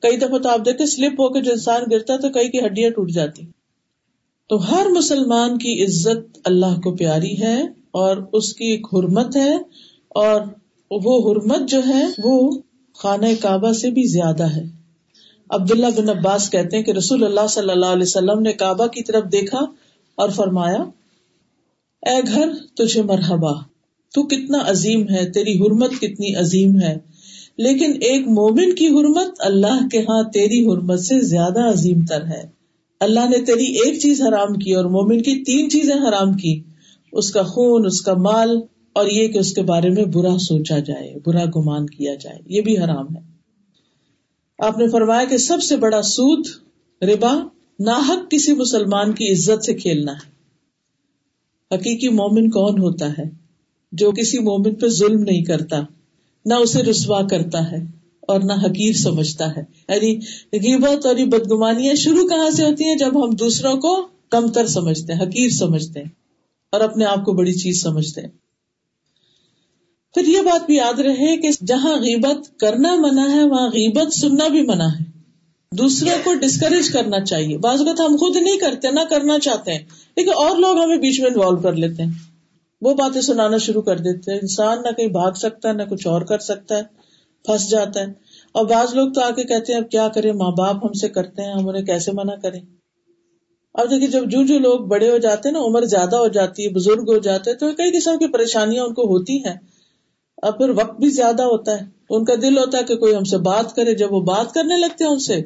کئی دفعہ تو آپ دیکھتے سلپ ہو کے جو انسان گرتا تو کئی کی ہڈیاں ٹوٹ جاتی۔ تو ہر مسلمان کی عزت اللہ کو پیاری ہے اور اس کی ایک حرمت ہے اور وہ حرمت جو ہے وہ خانہ کعبہ سے بھی زیادہ ہے۔ عبداللہ بن عباس کہتے ہیں کہ رسول اللہ صلی اللہ علیہ وسلم نے کعبہ کی طرف دیکھا اور فرمایا، اے گھر، تجھے مرحبا، تو کتنا عظیم ہے، تیری حرمت کتنی عظیم ہے۔ لیکن ایک مومن کی حرمت اللہ کے ہاں تیری حرمت سے زیادہ عظیم تر ہے۔ اللہ نے تیری ایک چیز حرام کی اور مومن کی تین چیزیں حرام کی، اس کا خون، اس کا مال اور یہ کہ اس کے بارے میں برا سوچا جائے، برا گمان کیا جائے، یہ بھی حرام ہے۔ آپ نے فرمایا کہ سب سے بڑا سود، ربا، ناحق کسی مسلمان کی عزت سے کھیلنا ہے۔ حقیقی مومن کون ہوتا ہے جو کسی مومن پہ ظلم نہیں کرتا، نہ اسے رسوا کرتا ہے؟ اور نہ حقیر سمجھتا ہے۔ یعنی غیبت اور بدگمانیاں شروع کہاں سے ہوتی ہیں؟ جب ہم دوسروں کو کم تر سمجھتے ہیں، حقیر سمجھتے ہیں اور اپنے آپ کو بڑی چیز سمجھتے ہیں۔ پھر یہ بات بھی یاد رہے کہ جہاں غیبت کرنا منع ہے، وہاں غیبت سننا بھی منع ہے۔ دوسروں کو ڈسکریج کرنا چاہیے۔ بعض اوقات ہم خود نہیں کرتے، نہ کرنا چاہتے ہیں۔ لیکن اور لوگ ہمیں بیچ میں انوالو کر لیتے ہیں۔ وہ باتیں سنانا شروع کر دیتے ہیں۔ انسان نہ کہیں بھاگ سکتا ہے، نہ کچھ اور کر سکتا ہے۔ پھنس جاتا ہے۔ اور بعض لوگ تو آ کے کہتے ہیں، اب کیا کریں؟ ماں باپ ہم سے کرتے ہیں، ہم انہیں کیسے منع کریں؟ اب دیکھیے، جب جو جو لوگ بڑے ہو جاتے ہیں نا، عمر زیادہ ہو جاتی ہے، بزرگ ہو جاتے ہیں، تو کئی قسم کی پریشانیاں ان کو ہوتی ہیں۔ اور پھر وقت بھی زیادہ ہوتا ہے۔ ان کا دل ہوتا ہے کہ کوئی ہم سے بات کرے۔ جب وہ بات کرنے لگتے ہیں ان سے،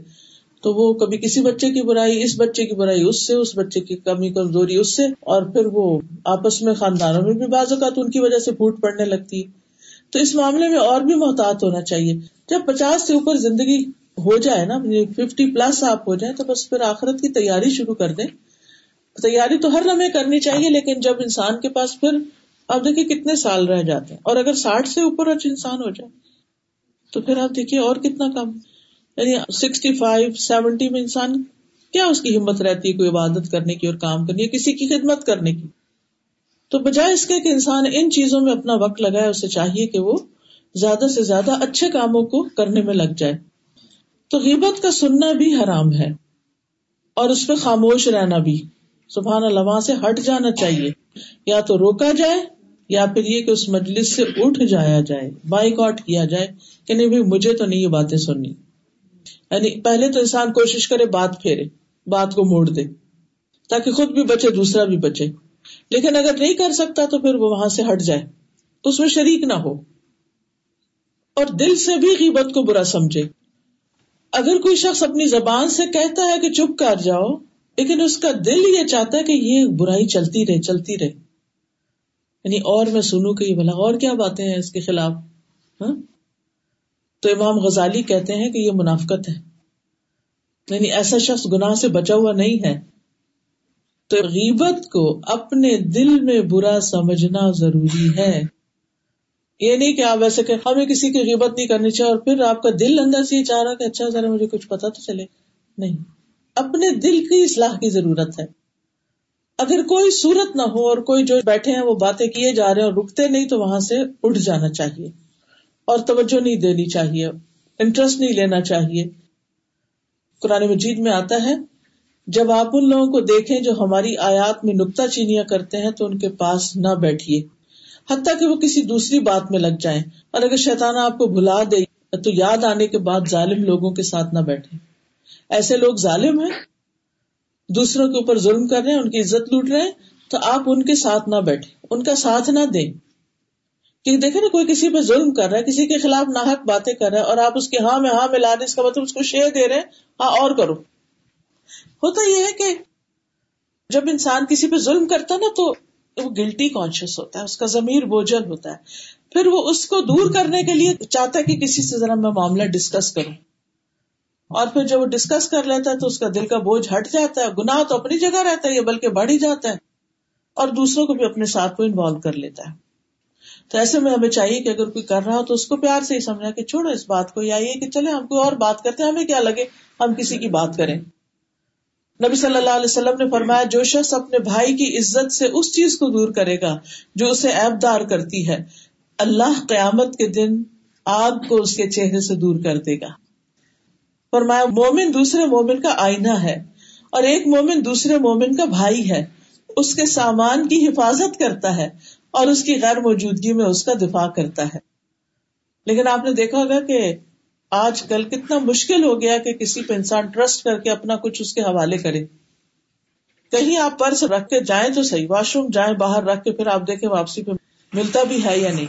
تو وہ کبھی کسی بچے کی برائی، اس بچے کی برائی اس سے، اس بچے کی کمی، کمزوری اس سے۔ اور پھر وہ آپس میں خاندانوں میں بھی بعض اوقات ان کی وجہ سے پھوٹ پڑنے لگتی ہے۔ تو اس معاملے میں اور بھی محتاط ہونا چاہیے۔ جب پچاس سے اوپر زندگی ہو جائے نا یعنی ففٹی پلس آپ ہو جائیں، تو بس پھر آخرت کی تیاری شروع کر دیں۔ تیاری تو ہر لمحے کرنی چاہیے، لیکن جب انسان کے پاس پھر آپ دیکھیے کتنے سال رہ جاتے ہیں۔ اور اگر ساٹھ سے اوپر اچھا انسان ہو جائے، تو پھر آپ دیکھیے اور کتنا کم۔ یعنی سکسٹی فائیو سیونٹی میں انسان کیا اس کی ہمت رہتی ہے کوئی عبادت کرنے کی اور کام کرنی کسی کی خدمت کرنے کی؟ تو بجائے اس کے کہ انسان ان چیزوں میں اپنا وقت لگائے، اسے چاہیے کہ وہ زیادہ سے زیادہ اچھے کاموں کو کرنے میں لگ جائے۔ تو غیبت کا سننا بھی حرام ہے اور اس پہ خاموش رہنا بھی۔ سبحان اللہ، وہاں سے ہٹ جانا چاہیے۔ یا تو روکا جائے، یا پھر یہ کہ اس مجلس سے اٹھ جایا جائے بائک آؤٹ کیا جائے کہ نہیں بھائی، مجھے تو نہیں یہ باتیں سننی۔ یعنی پہلے تو انسان کوشش کرے، بات پھیرے، بات کو موڑ دے، تاکہ خود بھی بچے، دوسرا بھی بچے۔ لیکن اگر نہیں کر سکتا تو پھر وہ وہاں سے ہٹ جائے۔ اس میں شریک نہ ہو۔ اور دل سے بھی غیبت کو برا سمجھے۔ اگر کوئی شخص اپنی زبان سے کہتا ہے کہ چپ کر جاؤ، لیکن اس کا دل یہ چاہتا ہے کہ یہ برائی چلتی رہے چلتی رہے۔ یعنی اور میں سنوں کہ یہ بھلا، اور کیا باتیں ہیں اس کے خلاف؟ ہاں؟ تو امام غزالی کہتے ہیں کہ یہ منافقت ہے۔ یعنی ایسا شخص گناہ سے بچا ہوا نہیں ہے۔ تو غیبت کو اپنے دل میں برا سمجھنا ضروری ہے۔ یہ نہیں کہ آپ ویسے کہ ہمیں کسی کی غیبت نہیں کرنی چاہیے اور پھر آپ کا دل اندر سے یہ چاہ رہا کہ اچھا ذرا مجھے کچھ پتا تو چلے۔ نہیں۔ اپنے دل کی اصلاح کی ضرورت ہے۔ اگر کوئی صورت نہ ہو اور کوئی جو بیٹھے ہیں وہ باتیں کیے جا رہے ہیں اور رکتے نہیں تو وہاں سے اٹھ جانا چاہیے۔ اور توجہ نہیں دینی چاہیے۔ انٹرسٹ نہیں لینا چاہیے۔ قرآن مجید میں آتا ہے جب آپ ان لوگوں کو دیکھیں جو ہماری آیات میں نکتا چینیاں کرتے ہیں تو ان کے پاس نہ بیٹھیے۔ حتیٰ کہ وہ کسی دوسری بات میں لگ جائیں۔ اور اگر شیطان آپ کو بھلا دے تو یاد آنے کے بعد ظالم لوگوں کے ساتھ نہ بیٹھے ایسے لوگ ظالم ہیں۔ دوسروں کے اوپر ظلم کر رہے ہیں، ان کی عزت لوٹ رہے ہیں، تو آپ ان کے ساتھ نہ بیٹھے ان کا ساتھ نہ دیں۔ کہ دیکھے نا، کوئی کسی پہ ظلم کر رہا ہے، کسی کے خلاف ناحک باتیں کر رہا ہے اور آپ اس کے ہاں میں ہاں ملا رہے اس کا مطلب اس کو شیر دے رہے ہیں ہاں اور کرو۔ ہوتا یہ ہے کہ جب انسان کسی پہ ظلم کرتا نا تو وہ گلٹی کانشیس ہوتا ہے، اس کا ضمیر بوجھل ہوتا ہے۔ پھر وہ اس کو دور کرنے کے لیے چاہتا ہے کہ کسی سے ذرا میں معاملہ ڈسکس کروں۔ اور پھر جب وہ ڈسکس کر لیتا ہے تو اس کا دل کا بوجھ ہٹ جاتا ہے، گناہ تو اپنی جگہ رہتا ہے، یہ بلکہ بڑھ ہی جاتا ہے۔ اور دوسروں کو بھی اپنے ساتھ کو انوالو کر لیتا ہے۔ تو ایسے میں ہمیں چاہیے کہ اگر کوئی کر رہا ہو تو اس کو پیار سے ہی سمجھا کہ چھوڑو اس بات کو، یا یہ کہ چلے ہم کوئی اور بات کرتے ہیں، ہمیں کیا لگے ہم کسی کی بات کریں۔ نبی صلی اللہ علیہ وسلم نے فرمایا، جو شخص اپنے بھائی کی عزت سے اس چیز کو دور کرے گا جو اسے ایب دار کرتی ہے، اللہ قیامت کے دن آگ کو اس کے چہرے سے دور کر دے گا۔ فرمایا، مومن دوسرے مومن کا آئینہ ہے اور ایک مومن دوسرے مومن کا بھائی ہے۔ اس کے سامان کی حفاظت کرتا ہے اور اس کی غیر موجودگی میں اس کا دفاع کرتا ہے۔ لیکن آپ نے دیکھا ہوگا کہ آج کل کتنا مشکل ہو گیا کہ کسی پہ انسان ٹرسٹ کر کے اپنا کچھ اس کے حوالے کرے۔ کہیں آپ پرس رکھ کے جائیں تو صحیح، واش روم جائیں، باہر رکھ کے پھر آپ دیکھیں واپسی پہ ملتا بھی ہے یا نہیں۔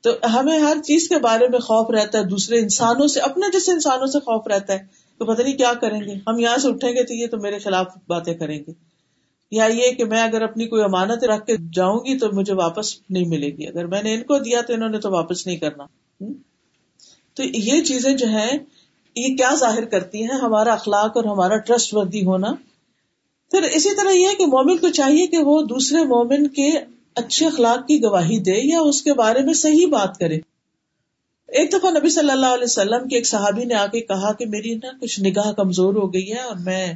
تو ہمیں ہر چیز کے بارے میں خوف رہتا ہے، دوسرے انسانوں سے، اپنے جیسے انسانوں سے خوف رہتا ہے تو پتہ نہیں کیا کریں گے۔ ہم یہاں سے اٹھیں گے تو یہ تو میرے خلاف باتیں کریں گے۔ یا یہ کہ میں اگر اپنی کوئی امانت رکھ کے جاؤں گی تو مجھے واپس نہیں ملے گی۔ اگر میں نے ان کو دیا تو انہوں نے تو واپس نہیں کرنا۔ تو یہ چیزیں جو ہیں، یہ کیا ظاہر کرتی ہیں؟ ہمارا اخلاق اور ہمارا ٹرسٹ وردی ہونا۔ پھر اسی طرح یہ کہ مومن کو چاہیے کہ وہ دوسرے مومن کے اچھے اخلاق کی گواہی دے یا اس کے بارے میں صحیح بات کرے۔ ایک دفعہ نبی صلی اللہ علیہ وسلم کے ایک صحابی نے آ کے کہا کہ میری نا کچھ نگاہ کمزور ہو گئی ہے اور میں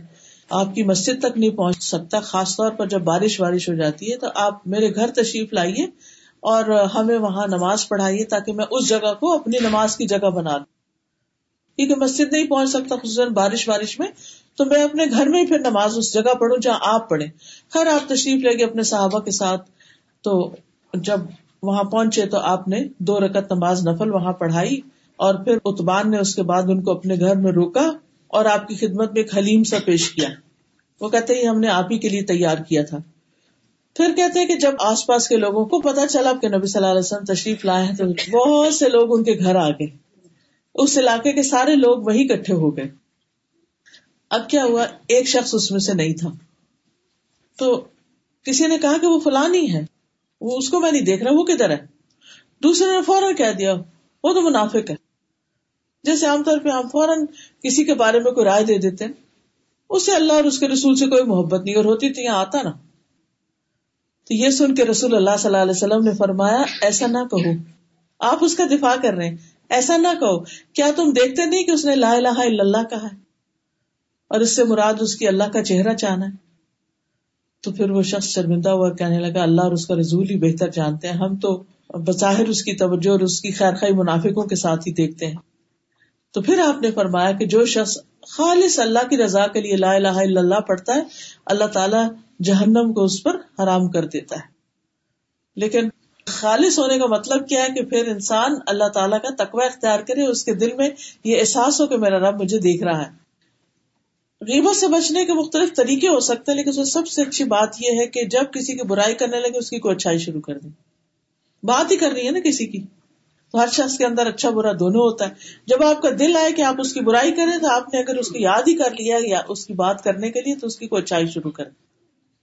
آپ کی مسجد تک نہیں پہنچ سکتا، خاص طور پر جب بارش وارش ہو جاتی ہے تو آپ میرے گھر تشریف لائیے۔ اور ہمیں وہاں نماز پڑھائیے تاکہ میں اس جگہ کو اپنی نماز کی جگہ بنا لوں۔ کیونکہ مسجد نہیں پہنچ سکتا خصوصاً بارش وارش میں، تو میں اپنے گھر میں ہی پھر نماز اس جگہ پڑھوں جہاں آپ پڑھیں۔ خیر، آپ تشریف لے گئے اپنے صحابہ کے ساتھ، تو جب وہاں پہنچے تو آپ نے دو رکت نماز نفل وہاں پڑھائی اور پھر اتبان نے اس کے بعد ان کو اپنے گھر میں روکا اور آپ کی خدمت میں ایک حلیم سا پیش کیا۔ وہ کہتے ہی ہم نے آپ ہی کے لیے تیار کیا تھا۔ پھر کہتے ہیں کہ جب آس پاس کے لوگوں کو پتا چلا کہ نبی صلی اللہ علیہ وسلم تشریف لائے ہیں تو بہت سے لوگ ان کے گھر آ گئے۔ اس علاقے کے سارے لوگ وہی کٹھے ہو گئے۔ اب کیا ہوا؟ ایک شخص اس میں سے نہیں تھا۔ تو کسی نے کہا کہ وہ فلانی ہے۔ وہ اس کو میں نہیں دیکھ رہا، وہ کدھر ہے؟ دوسرے نے فوراً کہہ دیا، وہ تو منافق ہے۔ جیسے عام طور پہ ہم فوراً کسی کے بارے میں کوئی رائے دے دیتے ہیں اسے اللہ اور اس کے رسول سے کوئی محبت نہیں، اور ہوتی تو یہاں آتا نا۔ تو یہ سن کے رسول اللہ صلی اللہ علیہ وسلم نے فرمایا، ایسا نہ کہو۔ آپ اس کا دفاع کر رہے ہیں۔ ایسا نہ کہو۔ کیا تم دیکھتے نہیں کہ اس نے لا الہ الا اللہ کہا ہے؟ اور اس سے مراد اس کی اللہ کا چہرہ چاہنا ہے۔ تو پھر وہ شخص شرمندہ ہوا، کہنے لگا، اللہ اور اس کا رضول ہی بہتر جانتے ہیں۔ ہم تو بظاہر اس کی توجہ اور اس کی خیر خائی منافقوں کے ساتھ ہی دیکھتے ہیں۔ تو پھر آپ نے فرمایا کہ جو شخص خالص اللہ کی رضا کے لیے لا الہ الا اللہ پڑھتا ہے، اللہ تعالیٰ جہنم کو اس پر حرام کر دیتا ہے۔ لیکن خالص ہونے کا مطلب کیا ہے کہ پھر انسان اللہ تعالیٰ کا تقوی اختیار کرے، اس کے دل میں یہ احساس ہو کہ میرا رب مجھے دیکھ رہا ہے۔ غیبت سے بچنے کے مختلف طریقے ہو سکتے ہیں، لیکن سب سے اچھی بات یہ ہے کہ جب کسی کی برائی کرنے لگے، اس کی کوئی اچھائی شروع کر دیں بات ہی کر رہی ہے نا کسی کی۔ تو ہر شخص کے اندر اچھا برا دونوں ہوتا ہے۔ جب آپ کا دل آئے کہ آپ اس کی برائی کریں، تو آپ نے اگر اس کی یاد ہی کر لیا یا اس کی بات کرنے کے لیے، تو اس کی کوئی اچھائی شروع کریں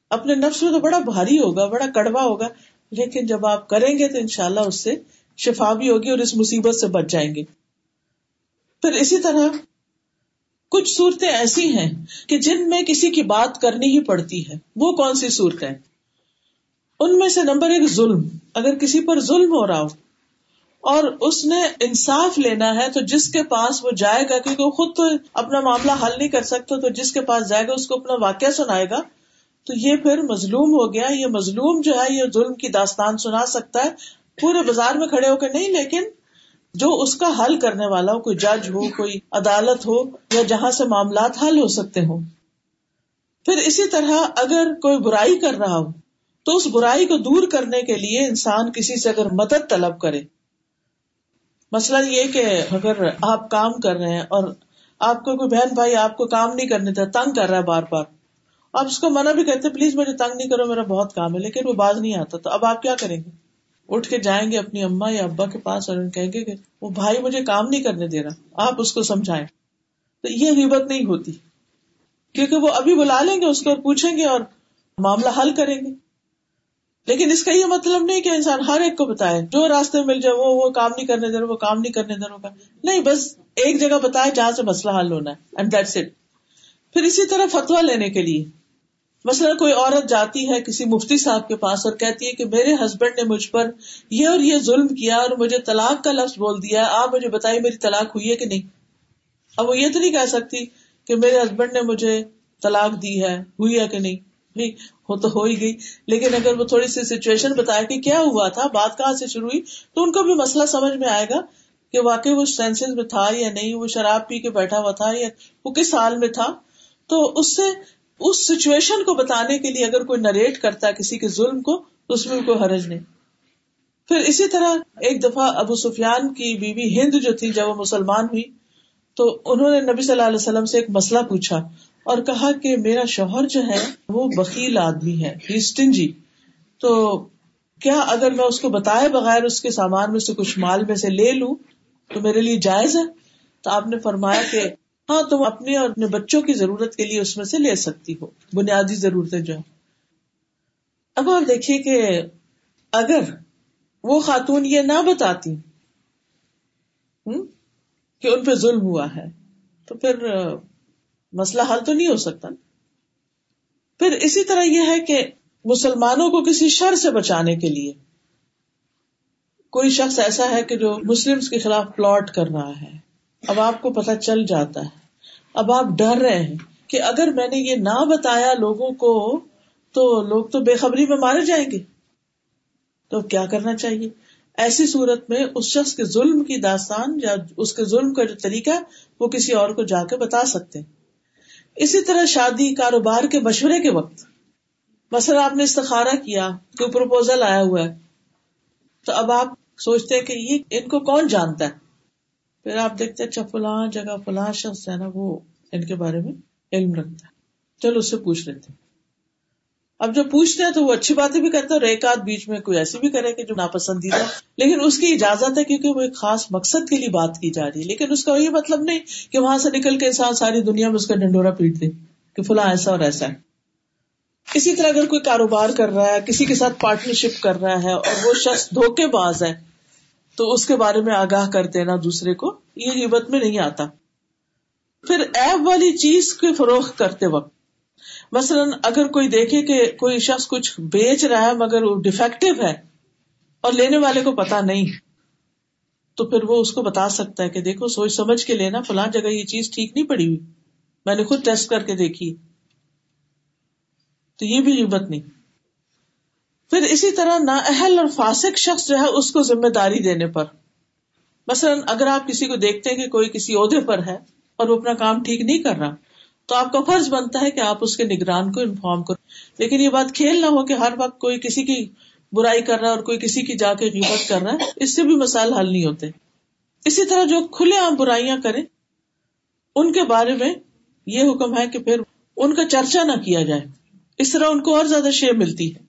اپنے نفس میں تو بڑا بھاری ہوگا، بڑا کڑوا ہوگا، لیکن جب آپ کریں گے تو انشاءاللہ اس سے شفا بھی ہوگی اور اس مصیبت سے بچ جائیں گے۔ پھر اسی طرح کچھ صورتیں ایسی ہیں کہ جن میں کسی کی بات کرنی ہی پڑتی ہے۔ وہ کون سی صورتیں؟ ان میں سے نمبر ایک ظلم۔ اگر کسی پر ظلم ہو رہا ہو اور اس نے انصاف لینا ہے تو جس کے پاس وہ جائے گا، کیونکہ وہ خود تو اپنا معاملہ حل نہیں کر سکتا، تو جس کے پاس جائے گا، اس کو اپنا واقعہ سنائے گا۔ تو یہ پھر مظلوم ہو گیا، یہ مظلوم جو ہے، یہ ظلم کی داستان سنا سکتا ہے۔ پورے بازار میں کھڑے ہو کے نہیں، لیکن جو اس کا حل کرنے والا ہو، کوئی جج ہو، کوئی عدالت ہو، یا جہاں سے معاملات حل ہو سکتے ہوں۔ پھر اسی طرح اگر کوئی برائی کر رہا ہو، تو اس برائی کو دور کرنے کے لیے انسان کسی سے اگر مدد طلب کرے۔ مسئلہ یہ کہ اگر آپ کام کر رہے ہیں اور آپ کو کوئی بہن بھائی آپ کو کام نہیں کرنے تھا تنگ کر رہا ہے بار بار آپ اس کو منع بھی کرتے، پلیز مجھے تنگ نہیں کرو، میرا بہت کام ہے. لیکن وہ باز نہیں آتا تو اب آپ کیا کریں گے؟ اٹھ کے جائیں گے اپنی اما یا ابا کے پاس اور کہیں گے کہ وہ بھائی مجھے کام نہیں کرنے دے رہا، آپ اس کو سمجھائیں۔ تو یہ غیبت نہیں ہوتی، کیونکہ وہ ابھی بلا لیں گے اس کو اور پوچھیں گے اور معاملہ حل کریں گے۔ لیکن اس کا یہ مطلب نہیں کہ انسان ہر ایک کو بتائے، جو راستے مل جائے، وہ وہ کام نہیں کرنے دے رہا، وہ کام نہیں کرنے دے رہا۔ نہیں، بس ایک جگہ بتائے جہاں سے مسئلہ حل ہونا ہے اینڈ دیٹس اٹ پھر اسی طرح فتوا لینے کے لیے۔ مثلا کوئی عورت جاتی ہے کسی مفتی صاحب کے پاس اور کہتی ہے کہ میرے ہسبینڈ نے مجھ پر یہ اور یہ ظلم کیا اور مجھے طلاق کا لفظ بول دیا آپ مجھے بتائیے میری طلاق ہوئی ہے کہ نہیں؟ اب وہ یہ تو نہیں کہہ سکتی کہ میرے ہسبینڈ نے مجھے طلاق دی ہے، ہوئی ہے کہ نہیں؟ ہو تو ہو ہی گئی۔ لیکن اگر وہ تھوڑی سی سچویشن بتایا کہ کیا ہوا تھا، بات کہاں سے شروع ہوئی، تو ان کو بھی مسئلہ سمجھ میں آئے گا کہ واقعی وہ سینس میں تھا یا نہیں، وہ شراب پی کے بیٹھا ہوا تھا یا وہ کس حال میں تھا۔ تو اس سے اس سچویشن کو بتانے کے لیے اگر کوئی نریٹ کرتا ہے کسی کے ظلم کو، تو اس میں کوئی حرج نہیں۔ پھر اسی طرح ایک دفعہ ابو سفیان کی بیوی ہند جو تھی، جب وہ مسلمان ہوئی، تو انہوں نے نبی صلی اللہ علیہ وسلم سے ایک مسئلہ پوچھا اور کہا کہ میرا شوہر جو ہے، وہ بکیل آدمی ہے اسٹنجی تو کیا اگر میں اس کو بتائے بغیر اس کے سامان میں سے کچھ مال میں سے لے لوں، تو میرے لیے جائز ہے؟ تو آپ نے فرمایا کہ ہاں تم اپنے اور اپنے بچوں کی ضرورت کے لیے اس میں سے لے سکتی ہو۔ بنیادی ضرورتیں جو اب آپ دیکھیے کہ اگر وہ خاتون یہ نہ بتاتی کہ ان پہ ظلم ہوا ہے، تو پھر مسئلہ حل تو نہیں ہو سکتا۔ پھر اسی طرح یہ ہے کہ مسلمانوں کو کسی شر سے بچانے کے لیے کوئی شخص ایسا ہے کہ جو مسلم کے خلاف پلاٹ کر رہا ہے۔ اب آپ کو پتا چل جاتا ہے۔ اب آپ ڈر رہے ہیں کہ اگر میں نے یہ نہ بتایا لوگوں کو تو لوگ تو بے خبری میں مارے جائیں گے۔ تو کیا کرنا چاہیے؟ ایسی صورت میں اس شخص کے ظلم کی داستان یا اس کے ظلم کا جو طریقہ ہے، وہ کسی اور کو جا کے بتا سکتے اسی طرح شادی، کاروبار کے مشورے کے وقت۔ مثلا آپ نے استخارا کیا، کوئی پروپوزل آیا ہوا ہے۔ تو اب آپ سوچتے ہیں کہ یہ ان کو کون جانتا ہے؟ پھر آپ دیکھتے اچھا فلاں جگہ، فلاں شخص ہے نا، وہ ان کے بارے میں علم رکھتا ہے۔ چلو، اس سے پوچھ لیتے اب جو پوچھتے ہیں تو وہ اچھی باتیں بھی کرتے اور ایک آدھ بیچ میں کوئی ایسی بھی کرے کہ جو ناپسندیدہ۔ لیکن اس کی اجازت ہے کیونکہ وہ ایک خاص مقصد کے لیے بات کی جا رہی ہے۔ لیکن اس کا یہ مطلب نہیں کہ وہاں سے نکل کے انسان ساری دنیا میں اس کا ڈنڈورا پیٹ دے کہ فلاں ایسا اور ایسا ہے۔ اسی طرح اگر کوئی کاروبار کر رہا ہے، کسی کے ساتھ پارٹنرشپ کر رہا ہے اور وہ شخص دھوکے باز ہے تو اس کے بارے میں آگاہ کر دینا دوسرے کو، یہ غیبت میں نہیں آتا۔ پھر ایپ والی چیز کے فروخت کرتے وقت، مثلاً اگر کوئی دیکھے کہ کوئی شخص کچھ بیچ رہا ہے مگر وہ ڈیفیکٹو ہے اور لینے والے کو پتا نہیں، تو پھر وہ اس کو بتا سکتا ہے کہ دیکھو، سوچ سمجھ کے لینا، فلاں جگہ یہ چیز ٹھیک نہیں پڑی ہوئی۔ میں نے خود ٹیسٹ کر کے دیکھی۔ تو یہ بھی غیبت نہیں۔ پھر اسی طرح نا اہل اور فاسق شخص جو ہے اس کو ذمہ داری دینے پر۔ مثلاً اگر آپ کسی کو دیکھتے ہیں کہ کوئی کسی عہدے پر ہے اور وہ اپنا کام ٹھیک نہیں کر رہا، تو آپ کا فرض بنتا ہے کہ آپ اس کے نگران کو انفارم کرو۔ لیکن یہ بات کھیل نہ ہو کہ ہر وقت کوئی کسی کی برائی کر رہا ہے اور کوئی کسی کی جا کے قیمت کر رہا ہے، اس سے بھی مسائل حل نہیں ہوتے۔ اسی طرح جو کھلے عام برائیاں کریں، ان کے بارے میں یہ حکم ہے کہ پھر ان کا چرچا نہ کیا جائے۔ اس طرح ان کو اور زیادہ شیئر ملتی ہے۔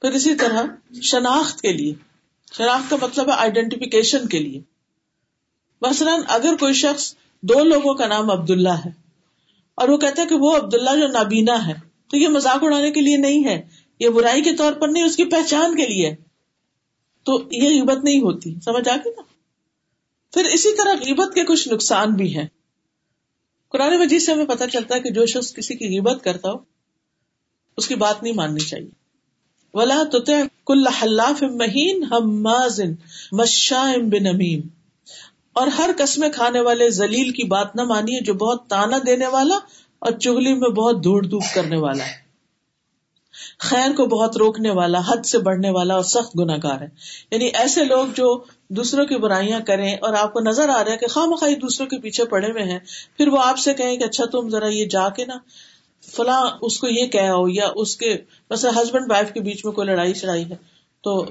پھر اسی طرح شناخت کے لیے۔ شناخت کا مطلب ہے آئیڈینٹیفیکیشن کے لیے۔ مثلاً اگر کوئی شخص دو لوگوں کا نام عبد اللہ ہے اور وہ کہتا ہے کہ وہ عبد اللہ جو نابینا ہے، تو یہ مذاق اڑانے کے لیے نہیں ہے۔ یہ برائی کے طور پر نہیں، اس کی پہچان کے لیے۔ تو یہ غیبت نہیں ہوتی۔ سمجھ آ گئی نا؟ پھر اسی طرح غیبت کے کچھ نقصان بھی ہیں۔ قرآن مجید سے ہمیں پتہ چلتا ہے کہ جو شخص کسی کی غیبت کرتا ہو، اس کی بات نہیں ماننی چاہیے۔ ولا کل حلاف مہین بنمیم اور ہر قسم کھانے والے زلیل کی بات نہ مانیے جو بہت تانا دینے والا اور چگلی میں بہت دھوڑ دھوپ کرنے والا ہے۔ خیر کو بہت روکنے والا، حد سے بڑھنے والا اور سخت گناگار ہے۔ یعنی ایسے لوگ جو دوسروں کی برائیاں کریں اور آپ کو نظر آ رہا ہے کہ خواہ مخواہ دوسروں کے پیچھے پڑے ہوئے ہیں، پھر وہ آپ سے کہیں کہ اچھا تم ذرا یہ جا کے نا۔ فلاں اس کو یہ کہا ہو یا اس کے مثلا ہسبینڈ وائف کے بیچ میں کوئی لڑائی چڑھائی ہے، تو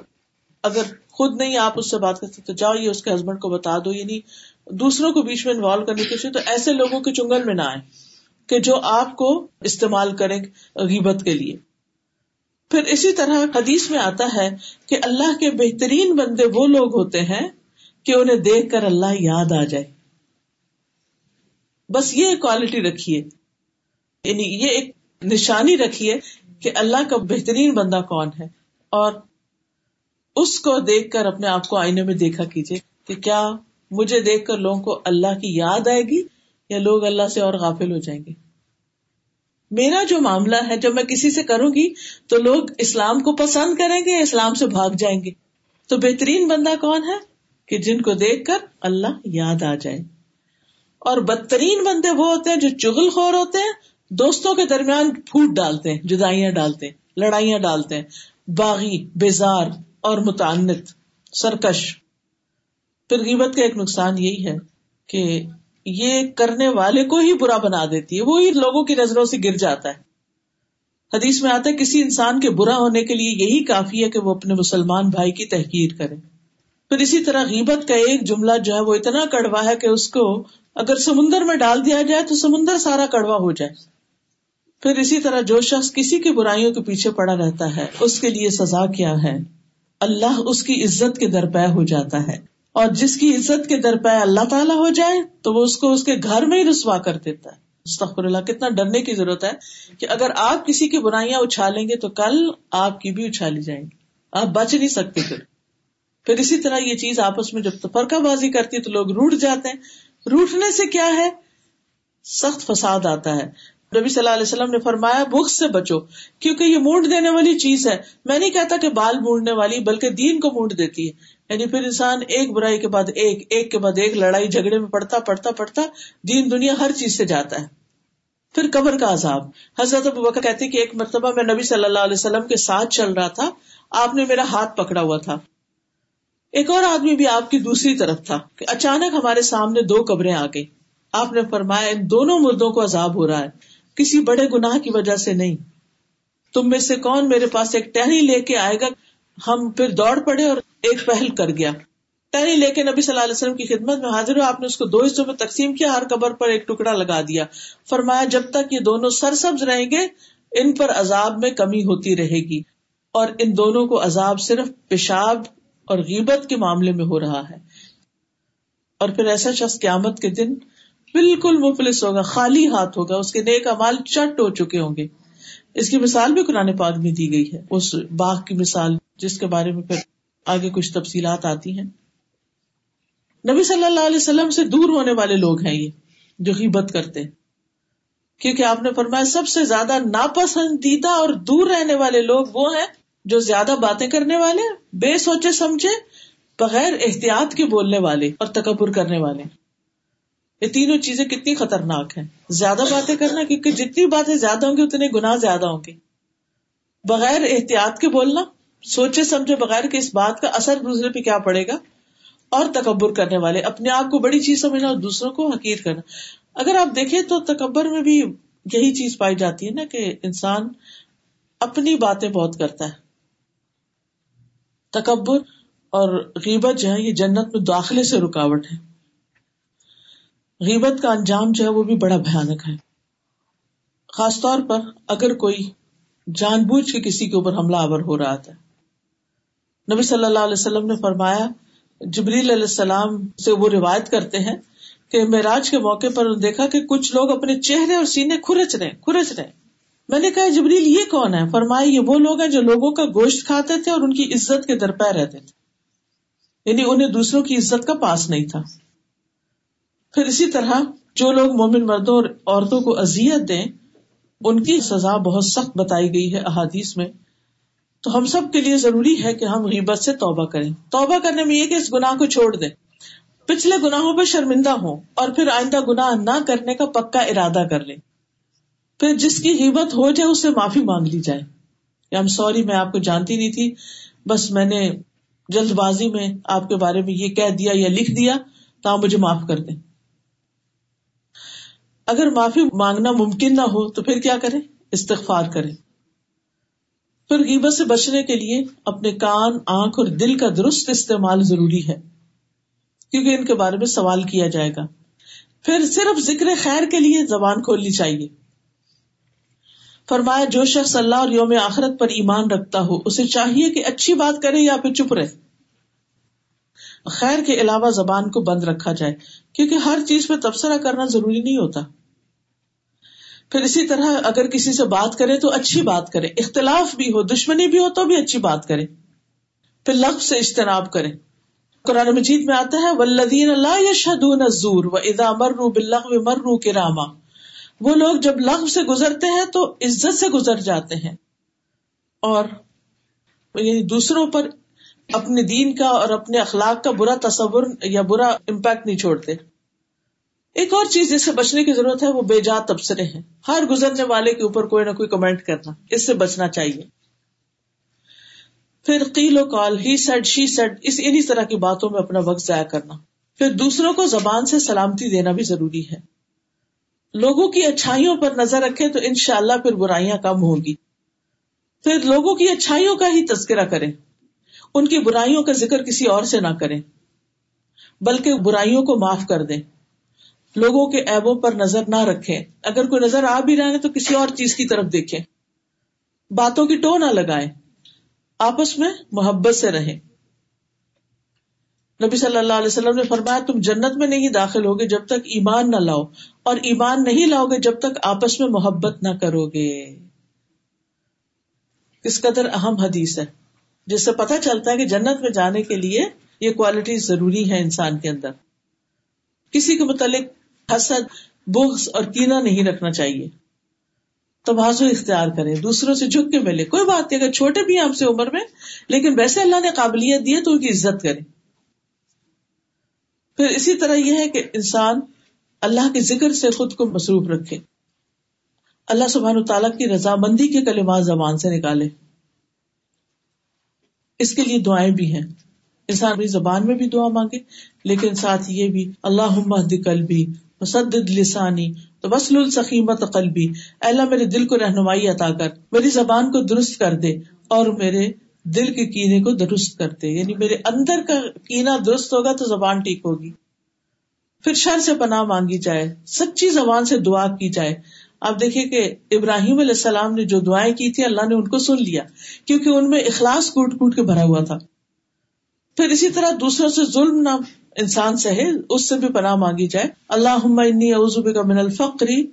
اگر خود نہیں آپ اس سے بات کرتے تو جاؤ یہ اس کے ہسبینڈ کو بتا دو یعنی دوسروں کو بیچ میں انوالو کرنے کی تو ایسے لوگوں کے چنگل میں نہ آئے کہ جو آپ کو استعمال کریں غیبت کے لیے۔ پھر اسی طرح حدیث میں آتا ہے کہ اللہ کے بہترین بندے وہ لوگ ہوتے ہیں کہ انہیں دیکھ کر اللہ یاد آ جائے۔ بس یہ کوالٹی رکھیے۔ یعنی یہ ایک نشانی رکھیے کہ اللہ کا بہترین بندہ کون ہے اور اس کو دیکھ کر اپنے آپ کو آئینے میں دیکھا کیجیے کہ کیا مجھے دیکھ کر لوگوں کو اللہ کی یاد آئے گی یا لوگ اللہ سے اور غافل ہو جائیں گے؟ میرا جو معاملہ ہے، جب میں کسی سے کروں گی تو لوگ اسلام کو پسند کریں گے اسلام سے بھاگ جائیں گے؟ تو بہترین بندہ کون ہے کہ جن کو دیکھ کر اللہ یاد آ جائے؟ اور بدترین بندے وہ ہوتے ہیں جو چغل خور ہوتے ہیں دوستوں کے درمیان پھوٹ ڈالتے ہیں، جدائیاں ڈالتے ہیں، لڑائیاں ڈالتے ہیں، باغی، بیزار اور متعنت، سرکش۔ پھر غیبت کا ایک نقصان یہی ہے کہ یہ کرنے والے کو ہی برا بنا دیتی ہے، وہی لوگوں کی نظروں سے گر جاتا ہے۔ حدیث میں آتا ہے، کسی انسان کے برا ہونے کے لیے یہی کافی ہے کہ وہ اپنے مسلمان بھائی کی تحقیر کرے۔ پھر اسی طرح غیبت کا ایک جملہ جو ہے، وہ اتنا کڑوا ہے کہ اس کو اگر سمندر میں ڈال دیا جائے تو سمندر سارا کڑوا ہو جائے۔ پھر اسی طرح جو شخص کسی کی برائیوں کے پیچھے پڑا رہتا ہے، اس کے لیے سزا کیا ہے؟ اللہ اس کی عزت کے درپے ہو جاتا ہے۔ اور جس کی عزت کے در پہ اللہ تعالیٰ ہو جائے، تو وہ اس کو اس کے گھر میں ہی رسوا کر دیتا ہے۔ استغفر اللہ، کتنا ڈرنے کی ضرورت ہے کہ اگر آپ کسی کی برائیاں اچھالیں گے تو کل آپ کی بھی اچھالی جائیں گی۔ آپ بچ نہیں سکتے پھر۔ پھر اسی طرح یہ چیز آپس میں جب تفرقہ بازی کرتی ہے تو لوگ روٹ جاتے ہیں۔ روٹنے سے کیا ہے؟ سخت فساد آتا ہے۔ نبی صلی اللہ علیہ وسلم نے فرمایا بخ سے بچو، کیونکہ یہ مونڈ دینے والی چیز ہے۔ میں نہیں کہتا کہ بال مونڈنے والی، بلکہ دین کو مونڈ دیتی ہے۔ یعنی پھر انسان ایک برائی کے بعد ایک ایک کے بعد ایک، لڑائی جھگڑے میں پڑتا پڑتا پڑتا، دین دنیا ہر چیز سے جاتا ہے۔ پھر قبر کا عذاب۔ حضرت ابو بکر کہتے کہ ایک مرتبہ میں نبی صلی اللہ علیہ وسلم کے ساتھ چل رہا تھا، آپ نے میرا ہاتھ پکڑا ہوا تھا۔ ایک اور آدمی بھی آپ کی دوسری طرف تھا کہ اچانک ہمارے سامنے دو قبریں آ گئی آپ نے فرمایا، ان دونوں مردوں کو عذاب ہو رہا ہے۔ کسی بڑے گناہ کی وجہ سے نہیں۔ تم میں سے کون میرے پاس ایک ٹہنی لے کے آئے گا؟ ہم پھر دوڑ پڑے اور ایک پہل کر گیا۔ ٹہنی لے کے نبی صلی اللہ علیہ وسلم کی خدمت میں حاضر ہو آپ نے اس کو دو حصوں میں تقسیم کیا، ہر قبر پر ایک ٹکڑا لگا دیا۔ فرمایا، جب تک یہ دونوں سرسبز رہیں گے، ان پر عذاب میں کمی ہوتی رہے گی۔ اور ان دونوں کو عذاب صرف پیشاب اور غیبت کے معاملے میں ہو رہا ہے۔ اور پھر ایسا شخص قیامت کے دن بالکل مفلس ہوگا، خالی ہاتھ ہوگا، اس کے نیک امال چٹ ہو چکے ہوں گے۔ اس کی مثال بھی قرآن پاک میں دی گئی ہے۔ اس باغ کی مثال، جس کے بارے میں پھر آگے کچھ تفصیلات آتی ہیں۔ نبی صلی اللہ علیہ وسلم سے دور ہونے والے لوگ ہیں یہ، جو غیبت کرتے کیونکہ آپ نے فرمایا، سب سے زیادہ ناپسندیدہ اور دور رہنے والے لوگ وہ ہیں جو زیادہ باتیں کرنے والے، بے سوچے سمجھے، بغیر احتیاط کے بولنے والے اور تکبر کرنے والے۔ یہ تینوں چیزیں کتنی خطرناک ہیں۔ زیادہ باتیں کرنا، کیونکہ جتنی باتیں زیادہ ہوں گی، اتنے گناہ زیادہ ہوں گے۔ بغیر احتیاط کے بولنا، سوچے سمجھے بغیر کہ اس بات کا اثر دوسرے پہ کیا پڑے گا۔ اور تکبر کرنے والے، اپنے آپ کو بڑی چیز سمجھنا اور دوسروں کو حقیر کرنا۔ اگر آپ دیکھیں تو تکبر میں بھی یہی چیز پائی جاتی ہے نا کہ انسان اپنی باتیں بہت کرتا ہے۔ تکبر اور غیبت جو ہے، یہ جنت میں داخلے سے رکاوٹ ہے۔ غیبت کا انجام جو ہے وہ بھی بڑا بھیانک ہے۔ خاص طور پر اگر کوئی جان بوجھ کے کسی کے اوپر حملہ آور ہو رہا تھا۔ نبی صلی اللہ علیہ وسلم نے فرمایا، جبریل علیہ السلام سے وہ روایت کرتے ہیں کہ معراج کے موقع پر دیکھا کہ کچھ لوگ اپنے چہرے اور سینے کھرچ رہے کھرچ رہے میں نے کہا، جبریل یہ کون ہے؟ فرمایا، یہ وہ لوگ ہیں جو لوگوں کا گوشت کھاتے تھے اور ان کی عزت کے درپے رہتے تھے۔ یعنی انہیں دوسروں کی عزت کا پاس نہیں تھا۔ پھر اسی طرح جو لوگ مومن مردوں اور عورتوں کو اذیت دیں، ان کی سزا بہت سخت بتائی گئی ہے احادیث میں۔ تو ہم سب کے لیے ضروری ہے کہ ہم غیبت سے توبہ کریں۔ توبہ کرنے میں یہ کہ اس گناہ کو چھوڑ دیں۔ پچھلے گناہوں پہ شرمندہ ہوں اور پھر آئندہ گناہ نہ کرنے کا پکا ارادہ کر لیں۔ پھر جس کی غیبت ہو جائے، اس سے معافی مانگ لی جائے۔ یا سوری، میں آپ کو جانتی نہیں تھی، بس میں نے جلد بازی میں آپ کے بارے میں یہ کہہ دیا یا لکھ دیا، تو آپ مجھے معاف کر دیں۔ اگر معافی مانگنا ممکن نہ ہو تو پھر کیا کرے استغفار کرے پھر غیبت سے بچنے کے لیے اپنے کان، آنکھ اور دل کا درست استعمال ضروری ہے، کیونکہ ان کے بارے میں سوال کیا جائے گا۔ پھر صرف ذکر خیر کے لیے زبان کھولنی چاہیے۔ فرمایا، جو شخص اللہ اور یوم آخرت پر ایمان رکھتا ہو، اسے چاہیے کہ اچھی بات کرے یا پھر چپ رہے۔ خیر کے علاوہ زبان کو بند رکھا جائے، کیونکہ ہر چیز پہ تبصرہ کرنا ضروری نہیں ہوتا۔ پھر اسی طرح اگر کسی سے بات کرے تو اچھی بات کرے، اختلاف بھی ہو، دشمنی بھی ہو تو بھی اچھی بات کرے۔ پھر لفظ سے اجتناب کرے۔ قرآن مجید میں آتا ہے ولدین اللہ یا زور و ادا مرو بلغ مرو کے راما وہ لوگ جب لغ سے گزرتے ہیں تو عزت سے گزر جاتے ہیں۔ اور یعنی دوسروں پر اپنے دین کا اور اپنے اخلاق کا برا تصور یا برا امپیکٹ نہیں چھوڑتے۔ ایک اور چیز جس سے بچنے کی ضرورت ہے، وہ بے جات تبصرے ہیں۔ ہر گزرنے والے کے اوپر کوئی نہ کوئی کمنٹ کرنا، اس سے بچنا چاہیے۔ پھر قیل و کال ہی سیڈ شی سیڈ اس انہیں طرح کی باتوں میں اپنا وقت ضائع کرنا۔ پھر دوسروں کو زبان سے سلامتی دینا بھی ضروری ہے۔ لوگوں کی اچھائیوں پر نظر رکھے تو انشاءاللہ اللہ پھر برائیاں کم ہوں گی۔ پھر لوگوں کی اچھائیوں کا ہی تذکرہ کریں۔ ان کی برائیوں کا ذکر کسی اور سے نہ کریں، بلکہ برائیوں کو معاف کر دیں۔ لوگوں کے ایبوں پر نظر نہ رکھیں۔ اگر کوئی نظر آ بھی رہا ہے تو کسی اور چیز کی طرف دیکھیں۔ باتوں کی ٹو نہ لگائیں۔ آپس میں محبت سے رہیں۔ نبی صلی اللہ علیہ وسلم نے فرمایا، تم جنت میں نہیں داخل ہوگے جب تک ایمان نہ لاؤ، اور ایمان نہیں لاؤ گے جب تک آپس میں محبت نہ کرو گے کس قدر اہم حدیث ہے۔ جس سے پتا چلتا ہے کہ جنت میں جانے کے لیے یہ کوالٹی ضروری ہے انسان کے اندر۔ کسی کے متعلق حسد، بغض اور کینا نہیں رکھنا چاہیے۔ توازو اختیار کرے دوسروں سے جھک کے ملے کوئی بات نہیں، اگر چھوٹے بھی آپ سے عمر میں، لیکن ویسے اللہ نے قابلیت دی ہے تو ان کی عزت کرے پھر اسی طرح یہ ہے کہ انسان اللہ کے ذکر سے خود کو مصروف رکھے۔ اللہ سبحان تعالیٰ کی رضامندی کے کلمات زبان سے نکالے۔ اس کے لیے دعائیں بھی ہیں۔ انسان اپنی زبان میں بھی دعا مانگے، لیکن ساتھ یہ بھی اللہ قلبی مسدد لسانی تو وسل السخیمت قلبی اللہ، میرے دل کو رہنمائی عطا کر، میری زبان کو درست کر دے اور میرے دل کے کینے کو درست کرتے یعنی میرے اندر کا کینا درست ہوگا تو زبان ٹھیک ہوگی۔ پھر شر سے پناہ مانگی جائے، سچی زبان سے دعا کی جائے۔ آپ دیکھیے کہ ابراہیم علیہ السلام نے جو دعائیں کی تھی، اللہ نے ان کو سن لیا، کیونکہ ان میں اخلاص کوٹ کوٹ کے بھرا ہوا تھا۔ پھر اسی طرح دوسروں سے ظلم نہ انسان سے ہے، اس سے بھی پناہ مانگی جائے۔ اللہ انی اعوذ بک من الفقری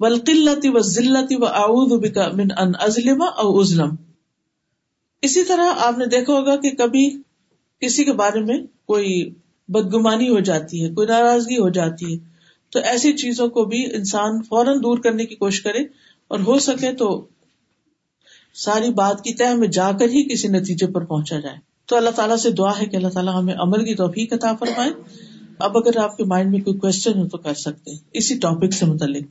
والقلت والذلت واعوذ بک من ان ازلم او ازلم اسی طرح آپ نے دیکھا ہوگا کہ کبھی کسی کے بارے میں کوئی بدگمانی ہو جاتی ہے، کوئی ناراضگی ہو جاتی ہے۔ تو ایسی چیزوں کو بھی انسان فوراً دور کرنے کی کوشش کرے اور ہو سکے تو ساری بات کی طے میں جا کر ہی کسی نتیجے پر پہنچا جائے۔ تو اللہ تعالیٰ سے دعا ہے کہ اللہ تعالیٰ ہمیں عمل کی توفیق عطا فرمائے۔ اب اگر آپ کے مائنڈ میں کوئی کوشچن ہو تو کر سکتے ہیں۔ اسی ٹاپک سے متعلق۔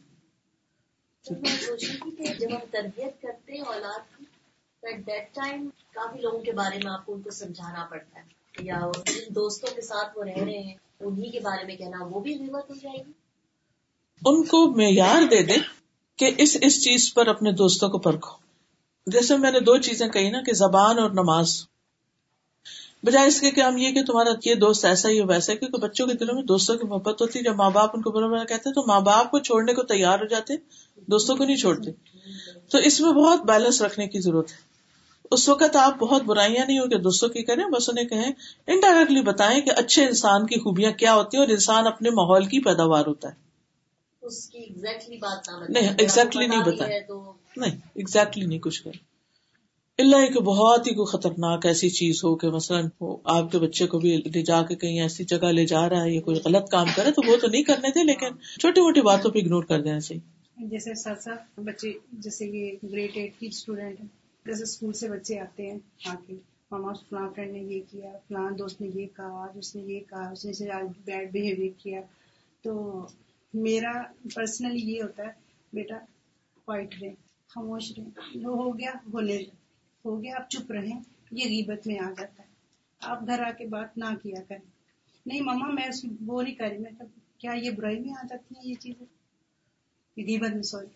جب ہم تربیت کرتے ہیں اولاد ایٹ دیٹ ٹائم کافی لوگوں کے بارے میں آپ کو ان کو سمجھانا پڑتا ہے۔ یا دوستوں کے ساتھ وہ رہ رہے ہیں انہیں کے بارے میں کہنا، وہ بھی ہو جائے گی۔ ان کو معیار دے دے کہ اس اس چیز پر اپنے دوستوں کو پرکھو۔ جیسے میں نے دو چیزیں کہی نا کہ زبان اور نماز۔ بجائے اس کے کہ ہم یہ کہ تمہارا یہ دوست ایسا ہی ہو ویسا کیونکہ بچوں کے دلوں میں دوستوں کی محبت ہوتی ہے۔ جب ماں باپ ان کو برا برا کہتے تو ماں باپ کو چھوڑنے کو تیار ہو جاتے، دوستوں کو نہیں چھوڑتے۔ تو اس میں بہت بیلنس رکھنے کی ضرورت ہے۔ اس وقت آپ بہت برائیاں نہیں ہو کہ دوستوں کی کریں، بس انہیں کہیں انڈائریکٹلی بتائیں کہ اچھے انسان کی خوبیاں کیا ہوتی ہیں اور انسان اپنے ماحول کی پیداوار ہوتا ہے۔ نہیں ایگزیکٹلی نہیں بتائیں نہیں ایگزیکٹلی نہیں کچھ کریں اللہ کہ بہت ہی کوئی خطرناک ایسی چیز ہو کہ مثلاً آپ کے بچے کو بھی لے جا کے کہیں ایسی جگہ لے جا رہا ہے یا کوئی غلط کام کرے تو وہ تو نہیں کرنے تھے لیکن چھوٹی موٹی باتوں پہ اگنور کر دینا چاہیے جیسے ساتھ ساتھ بچے جیسے یہ گریڈ ایٹ کی اسٹوڈینٹ جیسے اسکول سے بچے آتے ہیں آ کے ماما فلاں فرینڈ نے یہ کیا فلاں دوست نے یہ کہا اس نے یہ کہا اس نے بیڈ بہیویئر کیا۔ تو میرا پرسنلی یہ ہوتا ہے، بیٹا وائٹ رہے، خاموش رہے وہ ہو گیا بولے ہو گیا، آپ چپ رہے یہ غیبت میں آ جاتا ہے۔ آپ گھر آ کے بات نہ کیا کریں۔ نہیں، ماما، میں اس وہ نہیں کر رہی، میں کیا یہ برائی میں آ جاتی ہیں یہ چیزیں؟ غیبت میں سوری۔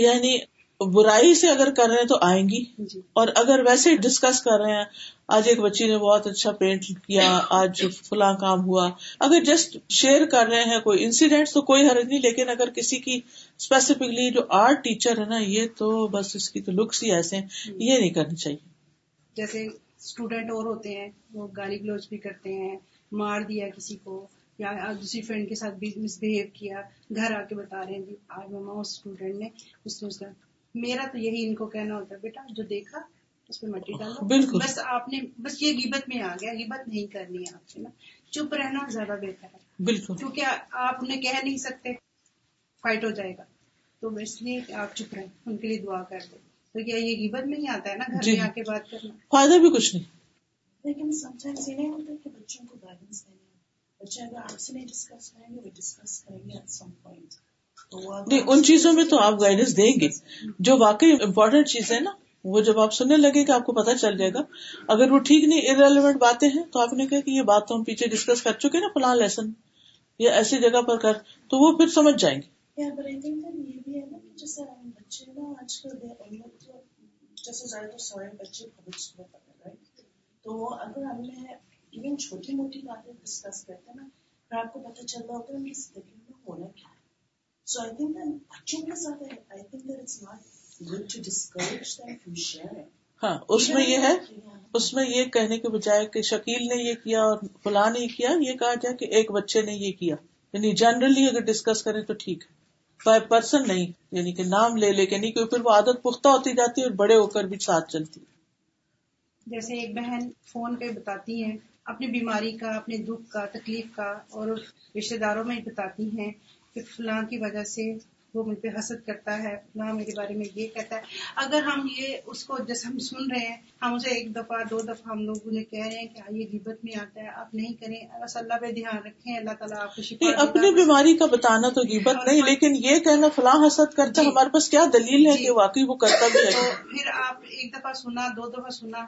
یعنی برائی سے اگر کر رہے ہیں تو آئیں گی۔ جی۔ اور اگر ویسے ڈسکس کر رہے ہیں آج ایک بچی نے بہت اچھا پینٹ کیا آج فلاں کام ہوا۔ اگر جسٹ شیئر کر رہے ہیں کوئی انسیڈینٹ تو کوئی حرج نہیں لیکن اگر کسی کی اسپیسیفکلی جو آرٹ ٹیچر ہے نا یہ تو بس اس کی تو لکس ہی ایسے ہیں۔ یہ نہیں کرنی چاہیے۔ جیسے اسٹوڈینٹ اور ہوتے ہیں وہ گالی گلوچ بھی کرتے ہیں مار دیا کسی کو یا دوسری فرینڈ کے ساتھ بھی مس بہیو کیا گھر آ کے بتا رہے ہیں جی آج مما اس اسٹوڈینٹ نے اس نے اس کا میرا تو یہی ان کو کہنا ہوتا ہے بیٹا جو دیکھا اس پہ مٹی ڈالو۔ بالکل۔ بس آپ نے بس یہ گیبت میں آ گیا گیبت نہیں کرنی ہے آپ سے نا۔ چپ رہنا زیادہ بہتر ہے۔ بالکل۔ کیونکہ آپ نے کہہ نہیں سکتے فائٹ ہو جائے گا۔ تو اس لیے کہ آپ چپ رہیں ان کے لیے دعا کر دیں۔ تو کیا یہ غیبت میں ہی آتا ہے نا گھر جی۔ میں آ کے بات کرنا؟ فائدہ بھی کچھ نہیں۔ لیکن سمٹائمز یہ نہیں ہوتا کہ بچوں کو گائیڈنس دینے بچے اگر آپ سے نہیں ڈسکس کریں گے وہ ڈسکس کریں گے ایٹ سم پوائنٹ نہیں ان چیزوں میں تو آپ گائیڈنس دیں گے۔ جو واقعی امپورٹینٹ چیز ہے نا، وہ جب آپ سننے لگے کہ آپ کو پتا چل جائے گا۔ اگر وہ ٹھیک نہیں ارریلیونٹ باتیں ہیں، تو آپ نے کہا کہ یہ بات تو ہم پیچھے ڈسکس کر چکے نا، فلاں لیسن یا ایسی جگہ پر کر، تو وہ پھر سمجھ جائیں گے۔ تو اگر ہم نے ایون چھوٹی موٹی باتیں ڈسکس کرتے ہیں نا، پھر آپ کو پتہ چل رہا ہوتا ہے۔ ہے سو آئی تھنک بچوں کے ساتھ I think that it's not good to discourage them from sharing ہاں اس میں یہ ہے اس میں یہ کہنے کے بجائے کہ شکیل نے یہ کیا اور فلاں نے یہ کیا یہ کہا جائے کہ ایک بچے نے یہ کیا یعنی جنرلی اگر ڈسکس کریں تو ٹھیک ہے بائی پرسن نہیں یعنی کہ نام لے لے کے نہیں کیونکہ پھر وہ عادت پختہ ہوتی جاتی ہے اور بڑے ہو کر بھی ساتھ چلتی ہے جیسے ایک بہن فون پہ بتاتی ہیں اپنی بیماری کا اپنے دکھ کا تکلیف کا اور رشتے داروں میں بتاتی ہیں کہ فلاں کی وجہ سے وہ مجھ پہ حسد کرتا ہے فلاں میرے بارے میں یہ کہتا ہے اگر ہم یہ اس کو جیسے ہم سن رہے ہیں ہم اسے ایک دفعہ دو دفعہ ہم لوگ انہیں کہہ رہے ہیں کہ یہ غیبت میں آتا ہے آپ نہیں کریں بس اللہ پہ دھیان رکھیں اللہ تعالیٰ آپ کو شفا۔ اپنی بیماری کا بتانا تو غیبت نہیں لیکن یہ کہنا فلاں حسد کرتا ہے جی۔ ہمارے پاس کیا دلیل ہے جی۔ کہ واقعی وہ کرتا بھی ہے پھر آپ ایک دفعہ سنا دو دفعہ سنا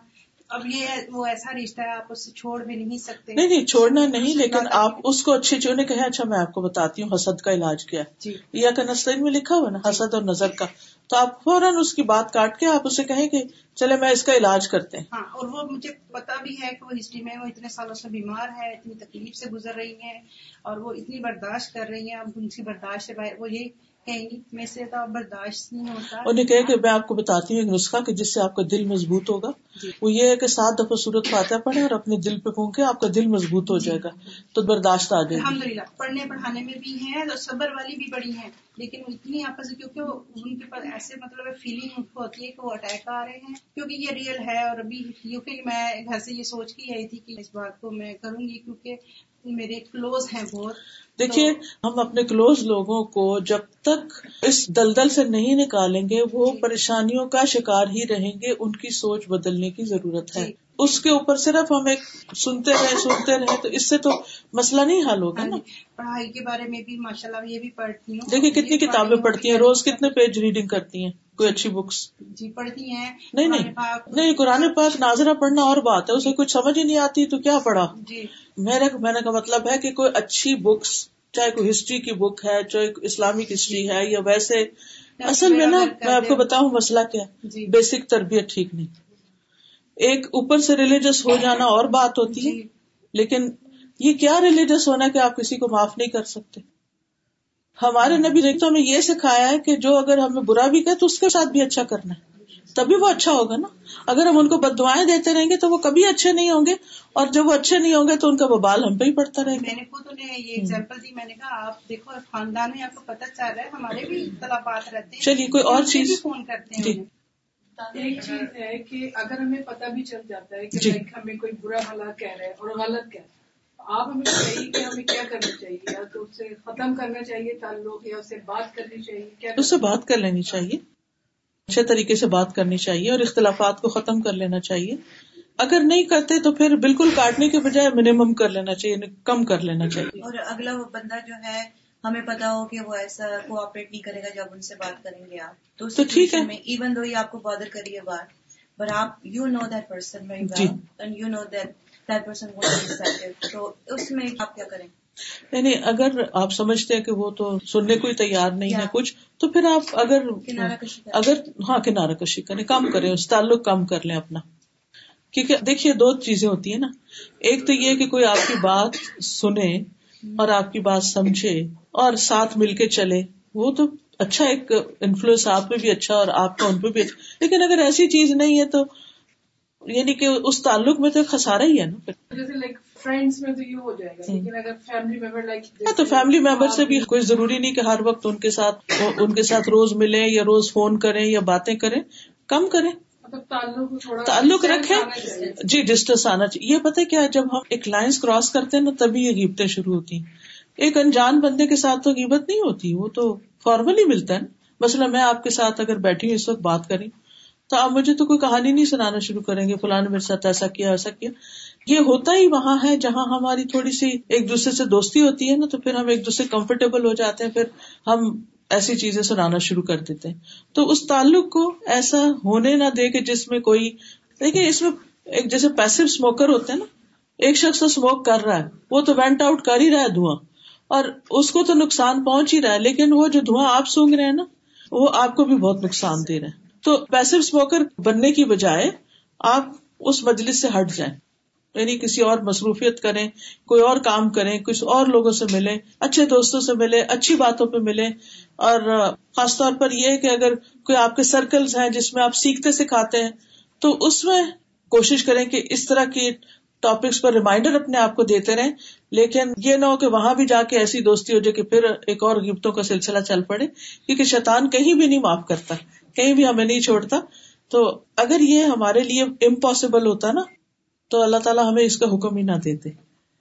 اب یہ وہ ایسا رشتہ ہے آپ اس سے چھوڑ بھی نہیں سکتے۔ نہیں نہیں چھوڑنا نہیں لیکن آپ اس کو اچھی چیزوں نے کہا اچھا میں آپ کو بتاتی ہوں حسد کا علاج کیا ہے۔ جی۔ یا کہ نسلین میں لکھا ہوا نا حسد اور نظر کا۔ تو آپ فوراً اس کی بات کاٹ کے آپ اسے کہیں کہ چلے میں اس کا علاج کرتے ہیں۔ ہاں اور وہ مجھے پتا بھی ہے کہ وہ ہسٹری میں وہ اتنے سالوں سے بیمار ہے اتنی تکلیف سے گزر رہی ہیں اور وہ اتنی برداشت کر رہی ہیں۔ اب ان کی برداشت سے باہر وہ یہ کہیں گی میں سے تو برداشت نہیں ہوتا۔ انہیں کہے کہ میں آپ کو بتاتی ہوں ایک نسخہ کہ جس سے آپ کا دل مضبوط ہوگا۔ جی۔ وہ یہ ہے کہ سات دفعہ صورت فاتحہ پڑھے اور اپنے دل پہ پھونکے آپ کا دل مضبوط ہو جائے گا۔ تو برداشت آ جائے الحمد للہ پڑھنے پڑھانے میں بھی ہیں اور صبر والی بھی بڑی ہیں لیکن اتنی آپس کیونکہ ان کے پاس ایسے مطلب فیلنگ ہوتی ہے کہ وہ اٹیک آ رہے ہیں۔ کیونکہ یہ ریئل ہے اور ابھی کیونکہ میں گھر سے یہ سوچ کے آئی تھی کہ اس بات کو میں کروں گی کیونکہ میرے کلوز ہیں بہت۔ دیکھیے ہم اپنے کلوز لوگوں کو جب تک اس دلدل سے نہیں نکالیں گے وہ جی۔ پریشانیوں کا شکار ہی رہیں گے ان کی سوچ بدلنے کی ضرورت ہے۔ جی۔ اس کے اوپر صرف ہم ایک سنتے رہے سنتے رہے تو اس سے تو مسئلہ نہیں حل ہوگا ہاں نا۔ جی، پڑھائی کے بارے میں بھی ماشاء اللہ یہ بھی پڑھتی ہوں۔ دیکھیے کتنی کتابیں پڑھتی ہیں روز کتنے پیج ریڈنگ کرتی ہیں؟ کوئی اچھی بکس جی پڑھتی ہیں۔ نہیں نہیں۔ نہیں قرآن پاک ناظرہ پڑھنا اور بات ہے اسے کچھ سمجھ ہی نہیں آتی تو کیا پڑھا؟ جی۔ میرے میرے کا مطلب ہے کہ کوئی اچھی بکس چاہے کوئی ہسٹری کی بک ہے چاہے اسلامک ہسٹری ہے یا ویسے اصل میں نا میں آپ کو بتاؤں مسئلہ کیا جی۔ بیسک تربیت ٹھیک نہیں۔ ایک اوپر سے ریلیجس ہو جانا اور بات ہوتی ہے۔ جی۔ لیکن یہ کیا ریلیجس ہونا کہ آپ کسی کو معاف نہیں کر سکتے؟ ہمارے نبی نے ہمیں یہ سکھایا ہے کہ جو اگر ہمیں برا بھی کہ تو اس کے ساتھ بھی اچھا کرنا ہے۔ تبھی وہ اچھا ہوگا نا۔ اگر ہم ان کو بدوائیں دیتے رہیں گے تو وہ کبھی اچھے نہیں ہوں گے۔ اور جب وہ اچھے نہیں ہوں گے تو ان کا ببال ہم پہ ہی پڑتا رہے گا میں نے خود انہیں یہ ایگزامپل دی میں نے کہا آپ دیکھو خاندان میں آپ کو پتہ چل رہا ہے ہمارے بھی اختلافات رہتے ہیں۔ چلیے کوئی اور چیز۔ فون کرتے ہیں۔ جی۔ ایک چیز ہے کہ اگر ہمیں پتہ بھی چل جاتا ہے کہ جی۔ لائک ہمیں کوئی برا بھلا کہہ رہا ہے اور غلط کہہ رہا ہے آپ ہمیں بتائیے کہ ہمیں کیا کرنا چاہیے؟ یا تو اس سے ختم کرنا چاہیے تعلق یا اس سے بات کرنی چاہیے؟ کیا اس سے بات کر لینی چاہیے۔ اچھے طریقے سے بات کرنی چاہیے اور اختلافات کو ختم کر لینا چاہیے۔ اگر نہیں کرتے تو پھر بالکل کاٹنے کے بجائے منیمم کر لینا چاہیے یعنی کم کر لینا چاہیے۔ اور اگلا وہ بندہ جو ہے ہمیں پتا ہو کہ وہ ایسا کوآپریٹ نہیں کرے گا جب ان سے بات کریں گے آپ۔ تو ٹھیک ہے۔ ایون دو یہ آپ کو بادر کریے بات بٹ آپ you know that person and you know that that person تو اس میں آپ کیا کریں؟ یعنی اگر آپ سمجھتے ہیں کہ وہ تو سننے کو ہی تیار نہیں ہے کچھ تو پھر آپ اگر اگر ہاں کنارہ کشی کریں کم کریں اس تعلق کم کر لیں اپنا۔ کیونکہ دیکھیے دو چیزیں ہوتی ہیں نا۔ ایک تو یہ کہ کوئی آپ کی بات سنے اور آپ کی بات سمجھے اور ساتھ مل کے چلے وہ تو اچھا ایک انفلوئنس آپ پہ بھی اچھا اور آپ کا ان پہ بھی اچھا۔ لیکن اگر ایسی چیز نہیں ہے تو یعنی کہ اس تعلق میں تو خسارا ہی ہے نا جیسے لائک فرینڈس میں تو یہ ہو جائے گا لیکن اگر فیملی ممبر لائک ہاں تو فیملی ممبر سے بھی کوئی ضروری نہیں کہ ہر وقت ان کے ساتھ ان کے ساتھ روز ملیں یا روز فون کریں یا باتیں کریں۔ کم کریں۔ تعلق تھوڑا تعلق چاہیے۔ جی ڈسٹینس آنا چاہیے۔ یہ پتہ کیا جب ہم ایک لائنس کراس کرتے ہیں نا تبھی یہ غیبتیں شروع ہوتی ہیں۔ ایک انجان بندے کے ساتھ تو غیبت نہیں ہوتی وہ تو فارملی ملتا ہے مثلا میں آپ کے ساتھ اگر بیٹھی ہوں اس وقت بات کریں تو آپ مجھے تو کوئی کہانی نہیں سنانا شروع کریں گے فلاں نے میرے ساتھ ایسا کیا ایسا کیا۔ یہ ہوتا ہی وہاں ہے جہاں ہماری تھوڑی سی ایک دوسرے سے دوستی ہوتی ہے نا تو پھر ہم ایک دوسرے کمفرٹیبل ہو جاتے ہیں پھر ہم ایسی چیزیں سنانا شروع کر دیتے ہیں۔ تو اس تعلق کو ایسا ہونے نہ دے کہ جس میں کوئی دیکھیے اس میں ایک جیسے پیسو اسموکر ہوتے ہیں نا، ایک شخص تو اسموک کر رہا ہے، وہ تو وینٹ آؤٹ کر ہی رہا ہے دھواں۔ اور اس کو تو نقصان پہنچ ہی رہا ہے، لیکن وہ جو دھواں آپ سونگ رہے ہیں نا، وہ آپ کو بھی بہت نقصان دے رہے ہیں تو پیسو اسموکر بننے کی بجائے آپ اس مجلس سے ہٹ جائیں۔ یعنی کسی اور مصروفیت کریں، کوئی اور کام کریں، کچھ اور لوگوں سے ملیں، اچھے دوستوں سے ملے اچھی باتوں پہ ملیں۔ اور خاص طور پر یہ کہ اگر کوئی آپ کے سرکلز ہیں جس میں آپ سیکھتے سکھاتے ہیں، تو اس میں کوشش کریں کہ اس طرح کی ٹاپکس پر ریمائنڈر اپنے آپ کو دیتے رہیں۔ لیکن یہ نہ ہو کہ وہاں بھی جا کے ایسی دوستی ہو جائے کہ پھر ایک اور گفتوں کا سلسلہ چل پڑے، کیونکہ شیطان کہیں بھی نہیں معاف کرتا، کہیں بھی ہمیں نہیں چھوڑتا۔ تو اگر یہ ہمارے لیے امپاسبل ہوتا نا تو اللہ تعالیٰ ہمیں اس کا حکم ہی نہ دیتے۔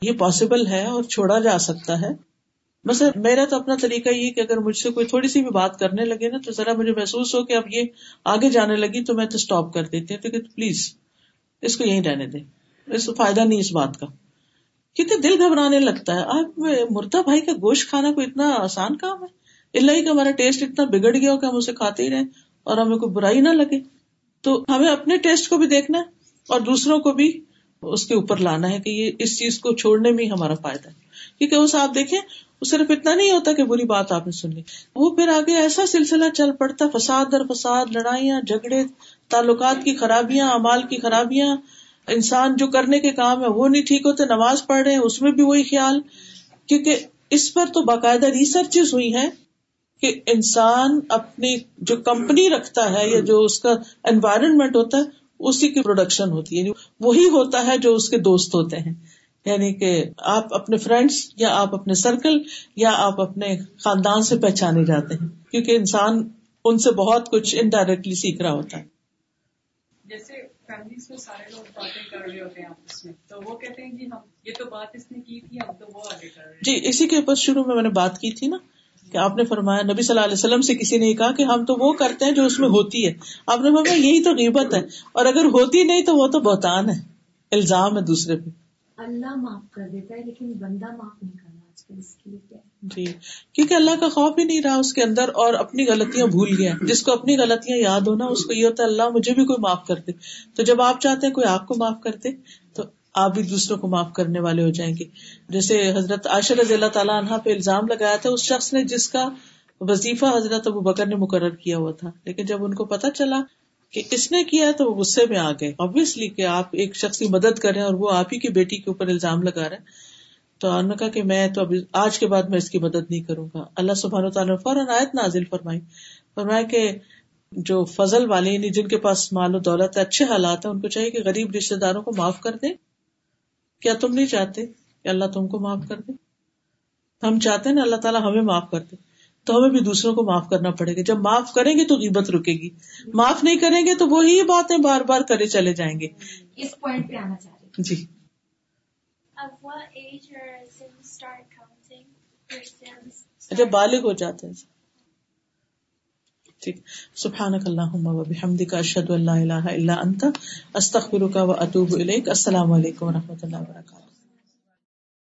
یہ پاسبل ہے اور چھوڑا جا سکتا ہے۔ بس میرا تو اپنا طریقہ یہ کہ اگر مجھ سے کوئی تھوڑی سی بھی بات کرنے لگے نا تو ذرا مجھے محسوس ہو کہ اب یہ آگے جانے لگی تو میں تو اسٹاپ کر دیتی ہوں۔ کہ پلیز اس کو یہیں رہنے دیں۔ اس کو فائدہ نہیں اس بات کا۔ کیونکہ دل گھبرانے لگتا ہے۔ آپ مرتا بھائی کا گوشت کھانا کوئی اتنا آسان کام ہے۔ اللہ ہی کا ہمارا ٹیسٹ اتنا بگڑ گیا ہو کہ ہم اسے کھاتے ہی رہے اور ہمیں کوئی برائی نہ لگے۔ تو ہمیں اپنے ٹیسٹ کو بھی دیکھنا ہے اور دوسروں کو بھی اس کے اوپر لانا ہے کہ یہ اس چیز کو چھوڑنے میں ہمارا فائدہ ہے۔ کیونکہ اس آپ دیکھیں، وہ صرف اتنا نہیں ہوتا کہ بری بات آپ نے سن لی۔ وہ پھر آگے ایسا سلسلہ چل پڑتا، فساد در فساد، لڑائیاں، جھگڑے، تعلقات کی خرابیاں امال کی خرابیاں۔ انسان جو کرنے کے کام ہے، وہ نہیں ٹھیک ہوتے، نماز پڑھ رہے ہیں، اس میں بھی وہی خیال۔ کیونکہ اس پر تو باقاعدہ ریسرچ ہوئی ہے کہ انسان اپنی جو کمپنی رکھتا ہے یا جو اس کا انوائرمنٹ ہوتا ہے اسی کی پروڈکشن ہوتی ہے۔ یعنی وہی ہوتا ہے جو اس کے دوست ہوتے ہیں۔ یعنی کہ آپ اپنے فرینڈس یا آپ اپنے سرکل یا آپ اپنے خاندان سے پہچانے جاتے ہیں۔ کیونکہ انسان ان سے بہت کچھ انڈائریکٹلی سیکھ رہا ہوتا ہے۔ جیسے فیملیز میں سارے لوگ باتیں کر رہے ہوتے ہیں آپس میں تو وہ کہتے ہیں جی ہم یہ تو بات اس نے کی تھی ہم تو وہ آگے کر رہے ہیں۔ جی اسی کے اوپر شروع میں میں نے بات کی تھی نا۔ کہ آپ نے فرمایا نبی صلی اللہ علیہ وسلم سے کسی نے کہا کہ ہم تو وہ کرتے ہیں جو اس میں ہوتی ہے۔ آپ نے فرمایا یہی تو غیبت ہے۔ اور اگر ہوتی نہیں تو وہ تو بہتان ہے۔ الزام ہے دوسرے پہ۔ اللہ معاف کر دیتا ہے لیکن بندہ معاف نہیں کرنا آج کل اس کے لیے جی۔ کیونکہ اللہ کا خوف ہی نہیں رہا اس کے اندر اور اپنی غلطیاں بھول گیا۔ جس کو اپنی غلطیاں یاد ہونا اس کو یہ ہوتا ہے اللہ مجھے بھی کوئی معاف کر دے۔ تو جب آپ چاہتے ہیں کوئی آپ کو معاف کر دے تو آپ بھی دوسروں کو معاف کرنے والے ہو جائیں گے۔ جیسے حضرت عاشر رضی اللہ تعالیٰ عنہ پہ الزام لگایا تھا، اس شخص نے جس کا وظیفہ حضرت ابو بکر نے مقرر کیا ہوا تھا۔ لیکن جب ان کو پتا چلا کہ کس نے کیا تو وہ غصے میں آ گئے۔ ابویسلی کہ آپ ایک شخص کی مدد کریں اور وہ آپ ہی کی بیٹی کے اوپر الزام لگا رہے ہیں۔ تو انہوں نے کہا کہ میں تو ابھی آج کے بعد میں اس کی مدد نہیں کروں گا۔ اللہ سبحان و تعالیٰ فوراً آیت نازل فرمائی۔ فرمایا کہ جو فضل والے یعنی جن کے پاس مال و دولت ہے، اچھے حالات ہیں، ان کو چاہیے کہ غریب رشتے داروں کو معاف کر دے کیا تم نہیں چاہتے کہ اللہ تم کو معاف کر دے؟ ہم چاہتے ہیں نا اللہ تعالیٰ ہمیں معاف کر دے تو ہمیں بھی دوسروں کو معاف کرنا پڑے گا۔ جب معاف کریں گے تو غیبت رکے گی۔ معاف نہیں کریں گے تو وہی باتیں بار بار کرے چلے جائیں گے۔ اس پوائنٹ پہ آنا چاہ رہے جی۔ جب بالغ ہو جاتے ہیں۔ ٹھیک سبحان اللہم و اللہ اللہ ان لا الہ انت، استغفرک و اطوب الیک. السلام علیکم و رحمۃ اللہ وبرکاتہ.